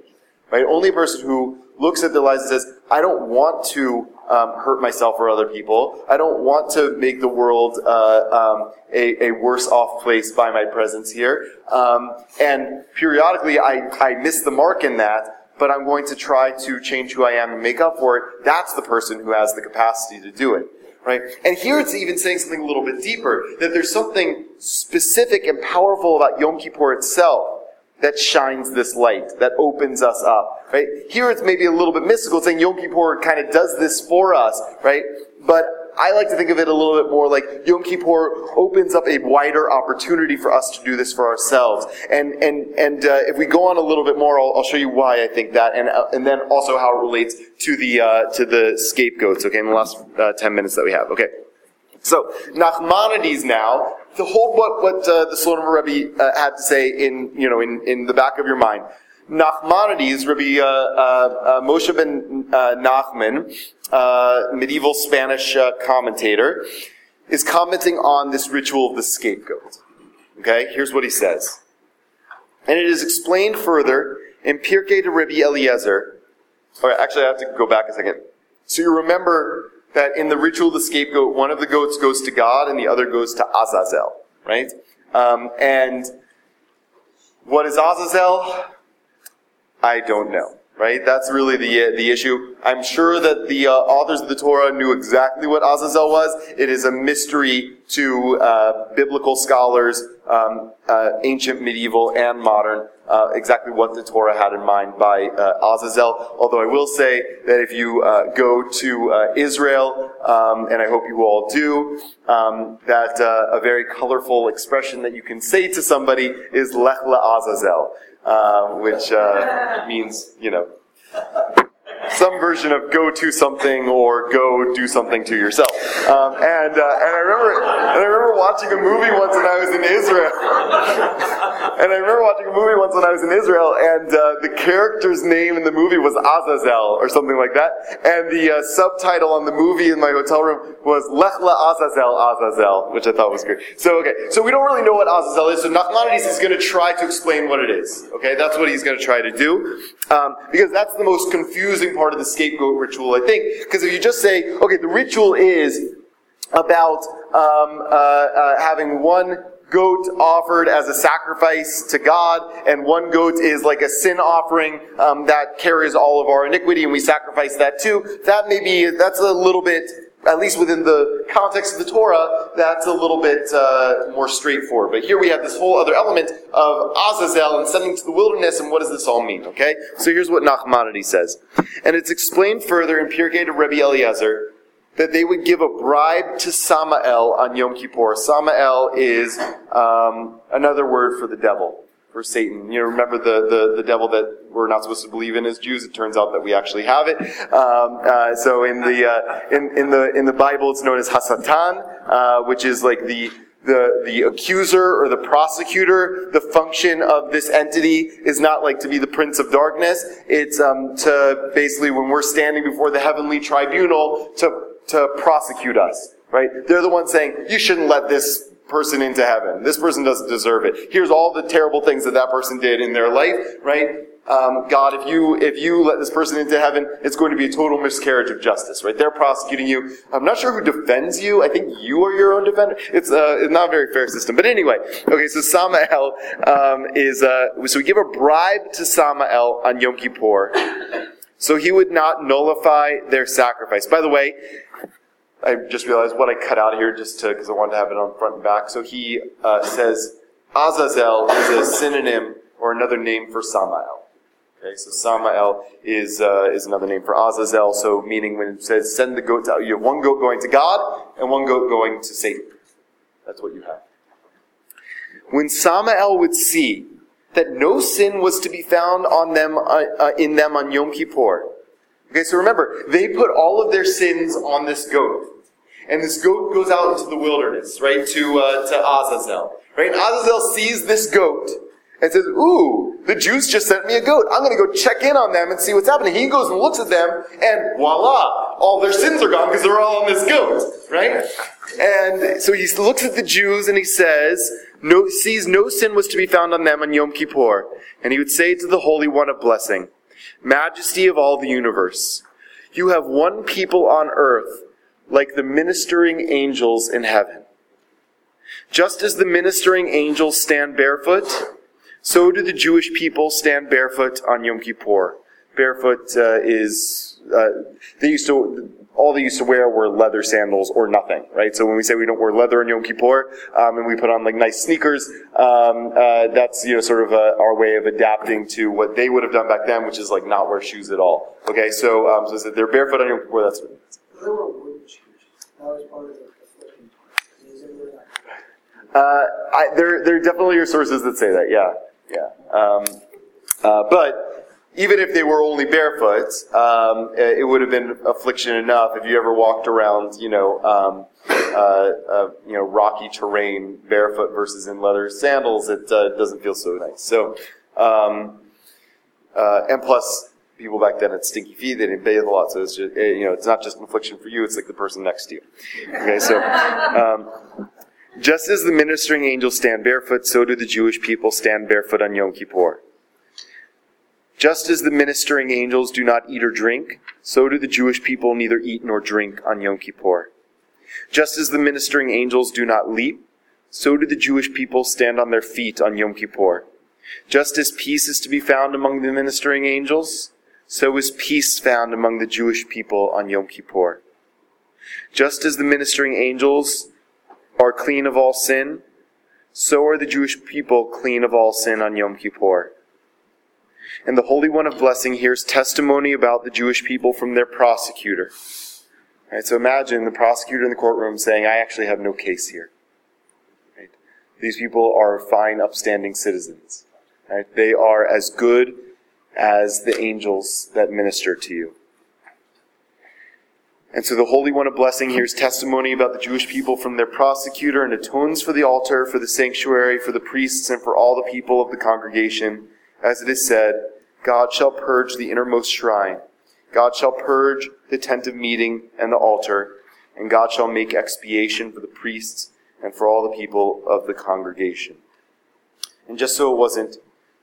Right? Only a person who looks at their lives and says, I don't want to um, hurt myself or other people. I don't want to make the world uh, um, a, a worse off place by my presence here. Um, and periodically I, I miss the mark in that, but I'm going to try to change who I am and make up for it. That's the person who has the capacity to do it. Right? And here it's even saying something a little bit deeper, that there's something specific and powerful about Yom Kippur itself that shines this light, that opens us up, right? Here it's maybe a little bit mystical, saying Yom Kippur kind of does this for us, right? But I like to think of it a little bit more like Yom Kippur opens up a wider opportunity for us to do this for ourselves. And, and, and uh, if we go on a little bit more, I'll, I'll show you why I think that, and, uh, and then also how it relates to the, uh, to the scapegoats, okay, in the last uh, 10 minutes that we have, okay. So, Nachmanides now, to hold what, what uh, the Slonim Rebbe uh, had to say in, you know, in, in the back of your mind. Nachmanides, Rabbi uh, uh, uh, Moshe ben uh, Nachman, uh, medieval Spanish commentator, is commenting on this ritual of the scapegoat. Okay, here's what he says. And it is explained further in Pirkei de Rabbi Eliezer. All right, actually, I have to go back a second. So you remember that in the ritual of the scapegoat, one of the goats goes to God and the other goes to Azazel, right? Um, and what is Azazel? I don't know, right? That's really the, uh, the issue. I'm sure that the uh, authors of the Torah knew exactly what Azazel was. It is a mystery to uh, biblical scholars, um, uh, ancient, medieval, and modern, uh, exactly what the Torah had in mind by uh, Azazel. Although I will say that if you uh, go to uh, Israel, um, and I hope you all do, um, that uh, a very colorful expression that you can say to somebody is Lech Azazel, uh, which means, you know, some version of go to something or go do something to yourself. Um, and and I remember and I remember watching a movie once when I was in Israel. and I remember watching a movie once when I was in Israel, and uh, the character's name in the movie was Azazel or something like that. And the uh, subtitle on the movie in my hotel room was Lech Azazel Azazel, which I thought was great. So okay, so we don't really know what Azazel is. So Nachmanides is going to try to explain what it is. Okay, that's what he's going to try to do, um, because that's the most confusing part of the scapegoat ritual, I think. Because if you just say, okay, the ritual is about um, uh, uh, having one goat offered as a sacrifice to God, and one goat is like a sin offering um, that carries all of our iniquity, and we sacrifice that too. That may be that's a little bit, at least within the context of the Torah, that's a little bit uh, more straightforward. But here we have this whole other element of Azazel and sending to the wilderness, and what does this all mean? Okay, so here's what Nachmanides says, and it's explained further in Pirkei de Rabbi Eliezer that they would give a bribe to Samael on Yom Kippur. Samael is um, another word for the devil, for Satan. You know, remember the, the, the devil that we're not supposed to believe in as Jews. It turns out that we actually have it. Um, uh, so in the uh, in, in the in the Bible, it's known as Hasatan, uh, which is like the the, the accuser or the prosecutor, the function of this entity is not like to be the prince of darkness. It's um, to basically, when we're standing before the heavenly tribunal, to to prosecute us, right? They're the ones saying, you shouldn't let this person into heaven. This person doesn't deserve it. Here's all the terrible things that that person did in their life, right? Um, God, if you if you let this person into heaven, it's going to be a total miscarriage of justice, right? They're prosecuting you. I'm not sure who defends you. I think you are your own defender. It's, uh, it's not a very fair system. But anyway, okay. So Samael um, is uh, so we give a bribe to Samael on Yom Kippur, so he would not nullify their sacrifice. By the way, I just realized what I cut out here just to, because I wanted to have it on front and back. So he uh, says Azazel is a synonym or another name for Samael. Okay, so Samael is uh, is another name for Azazel. So meaning when it says send the goats out, you have one goat going to God and one goat going to Satan. That's what you have. When Samael would see that no sin was to be found on them uh, uh, in them on Yom Kippur. Okay, so remember they put all of their sins on this goat. And this goat goes out into the wilderness, right, to, uh, to Azazel. Right? And Azazel sees this goat and says, Ooh, the Jews just sent me a goat. I'm going to go check in on them and see what's happening. He goes and looks at them, and voila, all their sins are gone because they're all on this goat, right? And so he looks at the Jews and he says, no, sees no sin was to be found on them on Yom Kippur. And he would say to the Holy One of Blessing, Majesty of all the universe, you have one people on earth like the ministering angels in heaven. Just as the ministering angels stand barefoot, so do the Jewish people stand barefoot on Yom Kippur. Barefoot uh, is uh, they used to all they used to wear were leather sandals or nothing, right? So when we say we don't wear leather on Yom Kippur um, and we put on like nice sneakers, um, uh, that's you know sort of uh our way of adapting to what they would have done back then, which is like not wear shoes at all. Okay, so um, so they're barefoot on Yom Kippur. That's what it means.
They were wooden shoes.
Uh, I, there, there definitely are sources that say that. Yeah, yeah. Um, uh, but even if they were only barefoot, um, it it would have been affliction enough if you ever walked around, you know, um, uh, uh, you know, rocky terrain barefoot versus in leather sandals. It uh, doesn't feel so nice. So, um, uh, and plus. People back then had stinky feet; they didn't bathe a lot, so it's just eh, you know it's not just an affliction for you; it's like the person next to you. Okay, so um, just as the ministering angels stand barefoot, so do the Jewish people stand barefoot on Yom Kippur. Just as the ministering angels do not eat or drink, so do the Jewish people neither eat nor drink on Yom Kippur. Just as the ministering angels do not leap, so do the Jewish people stand on their feet on Yom Kippur. Just as peace is to be found among the ministering angels, so is peace found among the Jewish people on Yom Kippur. Just as the ministering angels are clean of all sin, so are the Jewish people clean of all sin on Yom Kippur. And the Holy One of Blessing hears testimony about the Jewish people from their prosecutor. Right, so imagine the prosecutor in the courtroom saying, I actually have no case here. Right? These people are fine, upstanding citizens. Right? They are as good as the angels that minister to you. And so the Holy One of Blessing hears testimony about the Jewish people from their prosecutor and atones for the altar, for the sanctuary, for the priests, and for all the people of the congregation. As it is said, God shall purge the innermost shrine. God shall purge the tent of meeting and the altar, and God shall make expiation for the priests and for all the people of the congregation. And just so it wasn't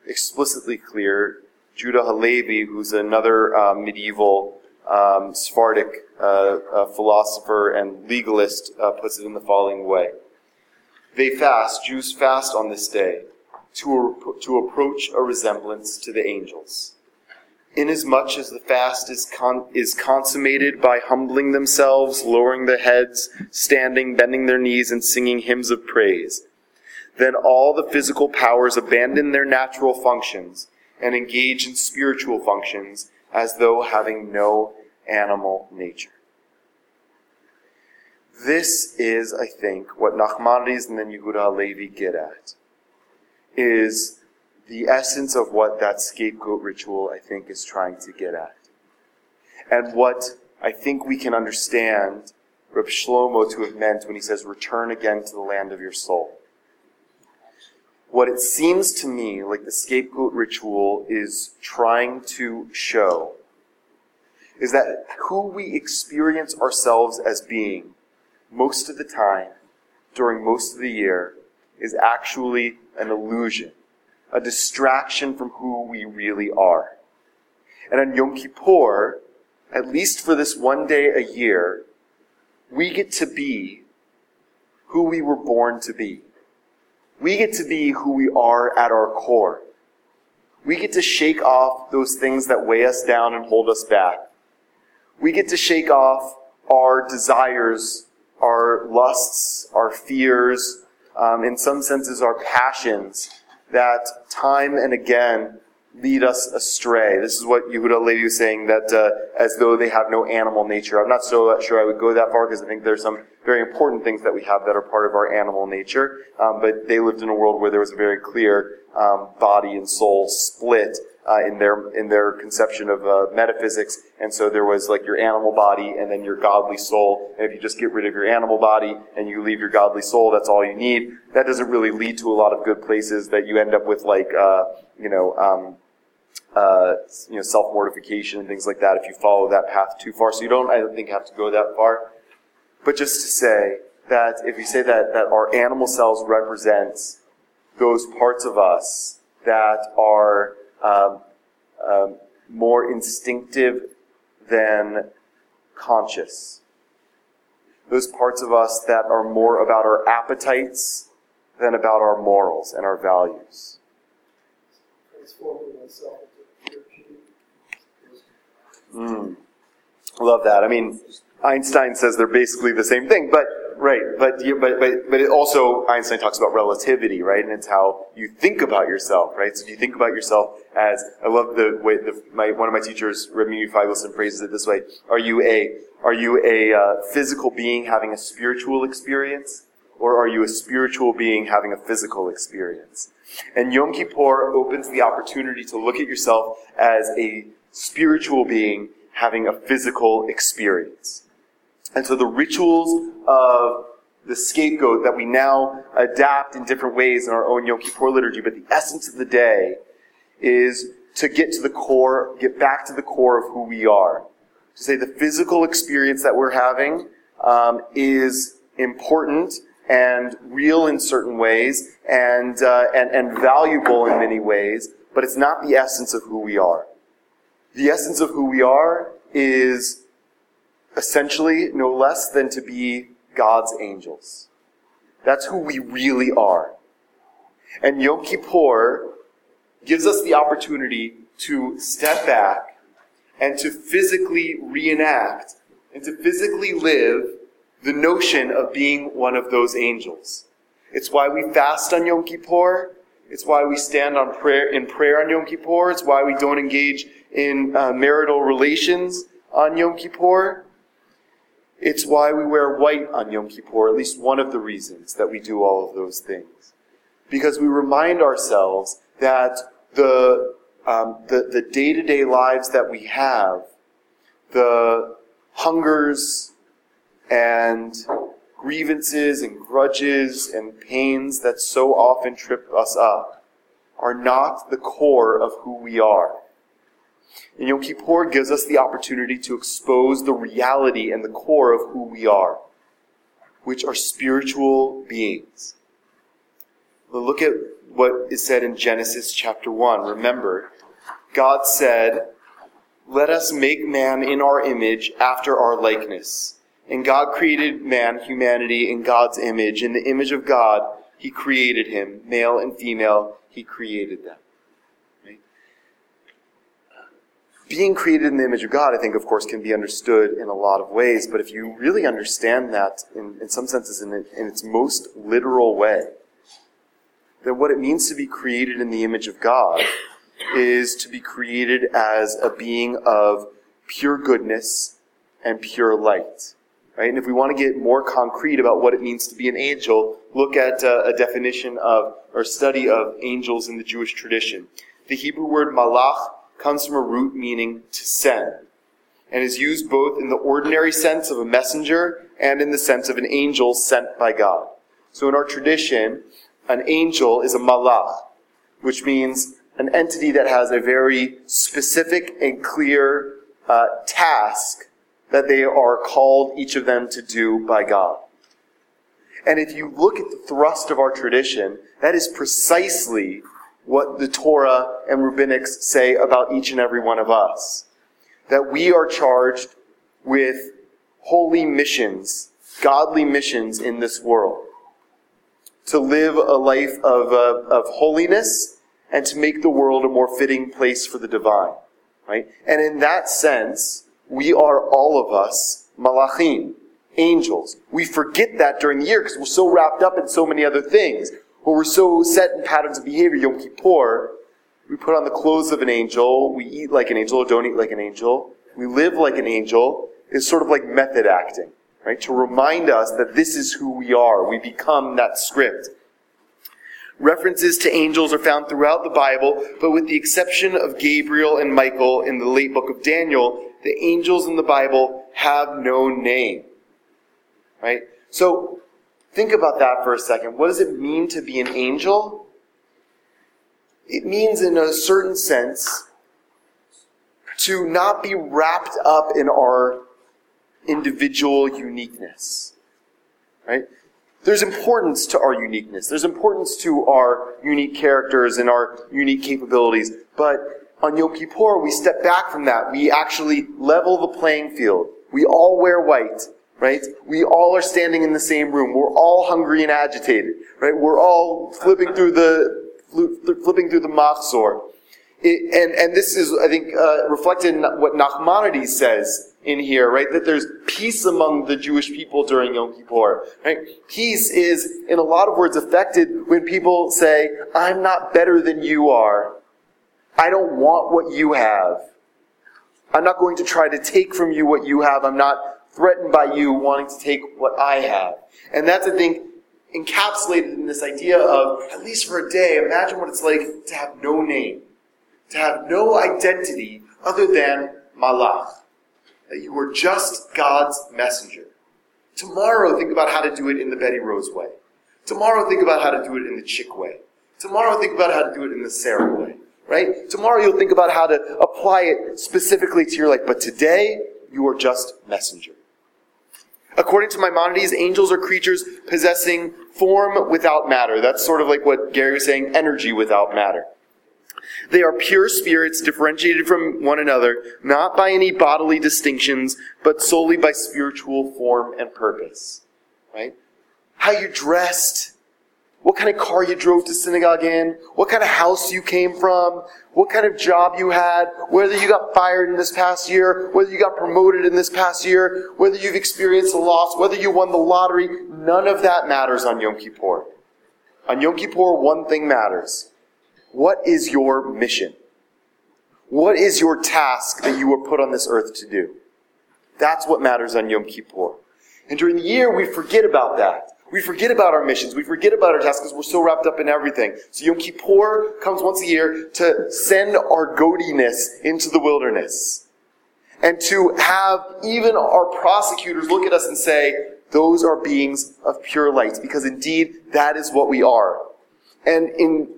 explicitly clear, Judah Halevi, who's another uh, medieval um, Sephardic uh, uh, philosopher and legalist, uh, puts it in the following way. They fast, Jews fast on this day, to, to approach a resemblance to the angels. Inasmuch as the fast is, con- is consummated by humbling themselves, lowering their heads, standing, bending their knees, and singing hymns of praise, then all the physical powers abandon their natural functions and engage in spiritual functions as though having no animal nature. This is, I think, what Nachmanides and then Yehuda Halevi get at, is the essence of what that scapegoat ritual, I think, is trying to get at. And what I think we can understand Reb Shlomo to have meant when he says, return again to the land of your soul. What it seems to me like the scapegoat ritual is trying to show is that who we experience ourselves as being most of the time during most of the year is actually an illusion, a distraction from who we really are. And on Yom Kippur, at least for this one day a year, we get to be who we were born to be. We get to be who we are at our core. We get to shake off those things that weigh us down and hold us back. We get to shake off our desires, our lusts, our fears, um, in some senses our passions that time and again lead us astray. This is what Yehuda Halevi was saying, that uh, as though they have no animal nature. I'm not so sure I would go that far because I think there's some very important things that we have that are part of our animal nature. Um, but they lived in a world where there was a very clear um, body and soul split uh, in their in their conception of uh, metaphysics. And so there was like your animal body and then your godly soul. And if you just get rid of your animal body and you leave your godly soul, that's all you need. That doesn't really lead to a lot of good places. That you end up with like uh, you know. Um, uh, you know, self-mortification and things like that if you follow that path too far. So you don't, I don't think, have to go that far. But just to say that if you say that, that our animal cells represent those parts of us that are um, um, more instinctive than conscious. Those parts of us that are more about our appetites than about our morals and our values. Mm. Love that. I mean, Einstein says they're basically the same thing, but right, but but but but it also Einstein talks about relativity, right? And it's how you think about yourself, right? So you think about yourself as I love the way the, my one of my teachers, Remy Feigelson, phrases it this way: Are you a are you a uh, physical being having a spiritual experience, or are you a spiritual being having a physical experience? And Yom Kippur opens the opportunity to look at yourself as a spiritual being having a physical experience. And so the rituals of the scapegoat that we now adapt in different ways in our own Yom Kippur liturgy, but the essence of the day is to get to the core, get back to the core of who we are. To say the physical experience that we're having um, is important and real in certain ways and, uh, and, and valuable in many ways, but it's not the essence of who we are. The essence of who we are is essentially no less than to be God's angels. That's who we really are. And Yom Kippur gives us the opportunity to step back and to physically reenact and to physically live the notion of being one of those angels. It's why we fast on Yom Kippur. It's why we stand on prayer in prayer on Yom Kippur. It's why we don't engage in uh, marital relations on Yom Kippur. It's why we wear white on Yom Kippur, at least one of the reasons that we do all of those things. Because we remind ourselves that the, um, the, the day-to-day lives that we have, the hungers and grievances and grudges and pains that so often trip us up are not the core of who we are. And Yom Kippur gives us the opportunity to expose the reality and the core of who we are, which are spiritual beings. Look at what is said in Genesis chapter 1. Remember, God said, Let us make man in our image after our likeness. And God created man, humanity, in God's image. In the image of God, He created him. Male and female, He created them. Right? Being created in the image of God, I think, of course, can be understood in a lot of ways. But if you really understand that, in, in some senses, in, in its most literal way, then what it means to be created in the image of God is to be created as a being of pure goodness and pure light. Right? And if we want to get more concrete about what it means to be an angel, look at uh, a definition of or study of angels in the Jewish tradition. The Hebrew word malach comes from a root meaning to send and is used both in the ordinary sense of a messenger and in the sense of an angel sent by God. So in our tradition, an angel is a malach, which means an entity that has a very specific and clear uh, task that they are called, each of them, to do by God. And if you look at the thrust of our tradition, that is precisely what the Torah and rabbinics say about each and every one of us. That we are charged with holy missions, godly missions in this world. To live a life of, uh, of holiness and to make the world a more fitting place for the divine. Right? And in that sense, we are all of us malachim, angels. We forget that during the year because we're so wrapped up in so many other things. Or we're so set in patterns of behavior, Yom Kippur, we put on the clothes of an angel, we eat like an angel or don't eat like an angel, we live like an angel, is sort of like method acting, right? To remind us that this is who we are. We become that script. References to angels are found throughout the Bible, but with the exception of Gabriel and Michael in the late book of Daniel, the angels in the Bible have no name. Right? So, think about that for a second. What does it mean to be an angel? It means, in a certain sense, to not be wrapped up in our individual uniqueness. Right? There's importance to our uniqueness. There's importance to our unique characters and our unique capabilities. But on Yom Kippur, we step back from that. We actually level the playing field. We all wear white, right? We all are standing in the same room. We're all hungry and agitated, right? We're all flipping through the flipping through the machzor. It, and, and this is, I think, uh, reflected in what Nachmanides says in here, right? That there's peace among the Jewish people during Yom Kippur, right? Peace is, in a lot of words, affected when people say, I'm not better than you are. I don't want what you have. I'm not going to try to take from you what you have. I'm not threatened by you wanting to take what I have. And that's, I think, encapsulated in this idea of, at least for a day, imagine what it's like to have no name to have no identity other than malach. That you are just God's messenger. Tomorrow, think about how to do it in the Betty Rose way. Tomorrow, think about how to do it in the Chick way. Tomorrow, think about how to do it in the Sarah way. Right? Tomorrow, you'll think about how to apply it specifically to your life. But today, you are just messenger. According to Maimonides, angels are creatures possessing form without matter. That's sort of like what Gary was saying, energy without matter. They are pure spirits differentiated from one another, not by any bodily distinctions, but solely by spiritual form and purpose. Right? How you dressed, what kind of car you drove to synagogue in, what kind of house you came from, what kind of job you had, whether you got fired in this past year, whether you got promoted in this past year, whether you've experienced a loss, whether you won the lottery, none of that matters on Yom Kippur. On Yom Kippur, one thing matters. What is your mission? What is your task that you were put on this earth to do? That's what matters on Yom Kippur. And during the year, we forget about that. We forget about our missions. We forget about our tasks because we're so wrapped up in everything. So Yom Kippur comes once a year to send our goatiness into the wilderness. And to have even our prosecutors look at us and say, those are beings of pure light, because indeed that is what we are. And in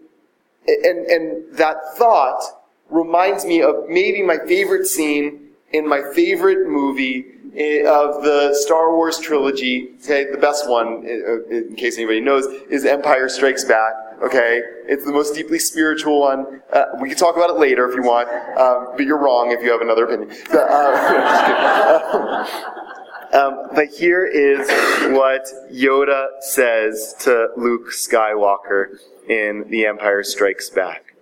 and and that thought reminds me of maybe my favorite scene in my favorite movie eh, of the Star Wars trilogy. Okay, the best one, eh, in case anybody knows, is Empire Strikes Back. Okay, it's the most deeply spiritual one. Uh, we can talk about it later if you want, um, but you're wrong if you have another opinion. So, uh, kidding. Um, but here is what Yoda says to Luke Skywalker in The Empire Strikes Back.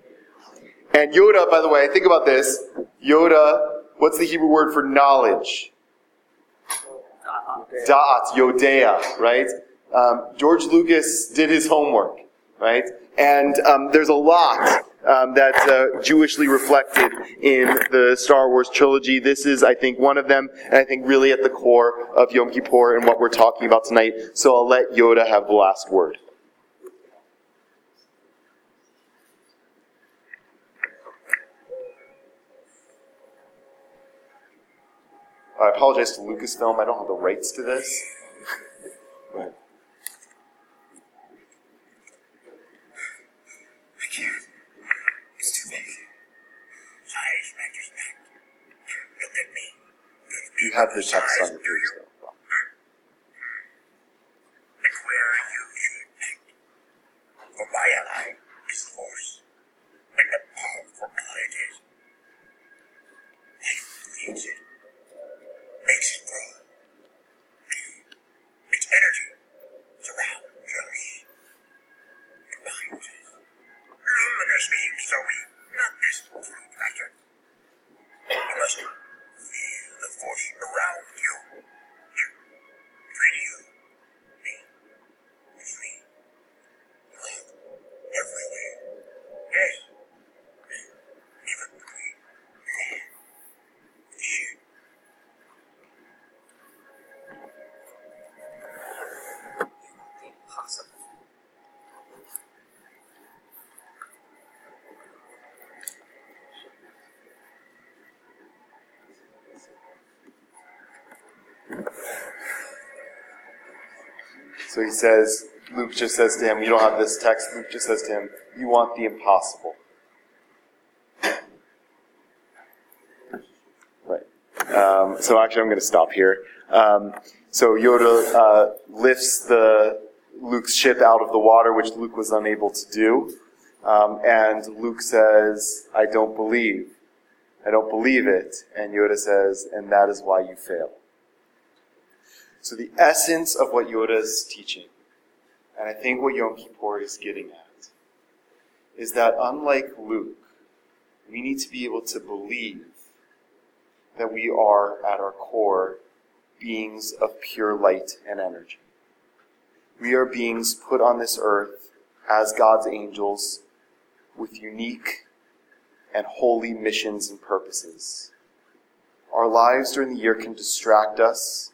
And Yoda, by the way, think about this. Yoda, what's the Hebrew word for knowledge? Da'at, Yodea, right? Um, George Lucas did his homework, right? And um, there's a lot um, that's uh, Jewishly reflected in the Star Wars trilogy. This is, I think, one of them, and I think really at the core of Yom Kippur and what we're talking about tonight. So I'll let Yoda have the last word. I apologize to Lucasfilm. I don't have the rights to this. But-
I can't. It's too big. Size matters not. Look at me. Look at me.
You have the text on your page,
So
he says, Luke just says to him, you don't have this text, Luke just says to him, you want the impossible. Right. Um, so actually I'm going to stop here. Um, so Yoda uh, lifts the Luke's ship out of the water, which Luke was unable to do. Um, and Luke says, I don't believe. I don't believe it. And Yoda says, and that is why you fail. So the essence of what Yoda is teaching, and I think what Yom Kippur is getting at, is that unlike Luke, we need to be able to believe that we are at our core beings of pure light and energy. We are beings put on this earth as God's angels with unique and holy missions and purposes. Our lives during the year can distract us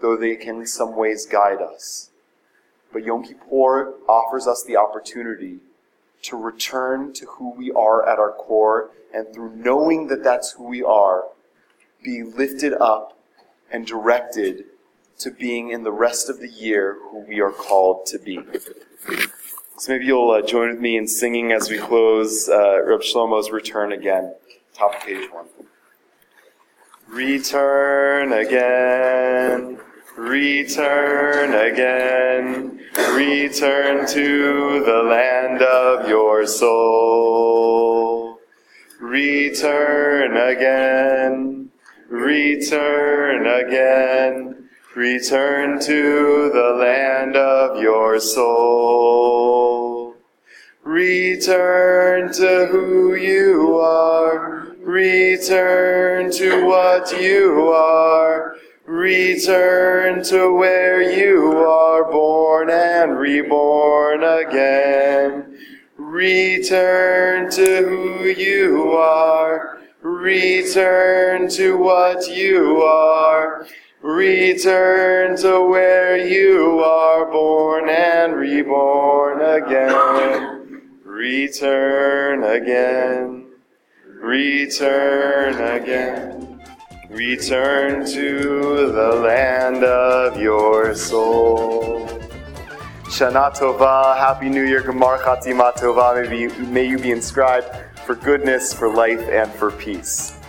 though they can in some ways guide us. But Yom Kippur offers us the opportunity to return to who we are at our core, and through knowing that that's who we are, be lifted up and directed to being in the rest of the year who we are called to be. So maybe you'll uh, join with me in singing as we close uh, Reb Shlomo's Return Again, top of page one. Return again, return again, return to the land of your soul. Return again, return again, return to the land of your soul. Return to who you are. Return to what you are. Return to where you are born and reborn again. Return to who you are. Return to what you are. Return to where you are born and reborn again. Return again. Return again. Return to the land of your soul. Shana Tova, Happy New Year, Gemar Chatima Tova. May, you be inscribed for goodness, for life, and for peace.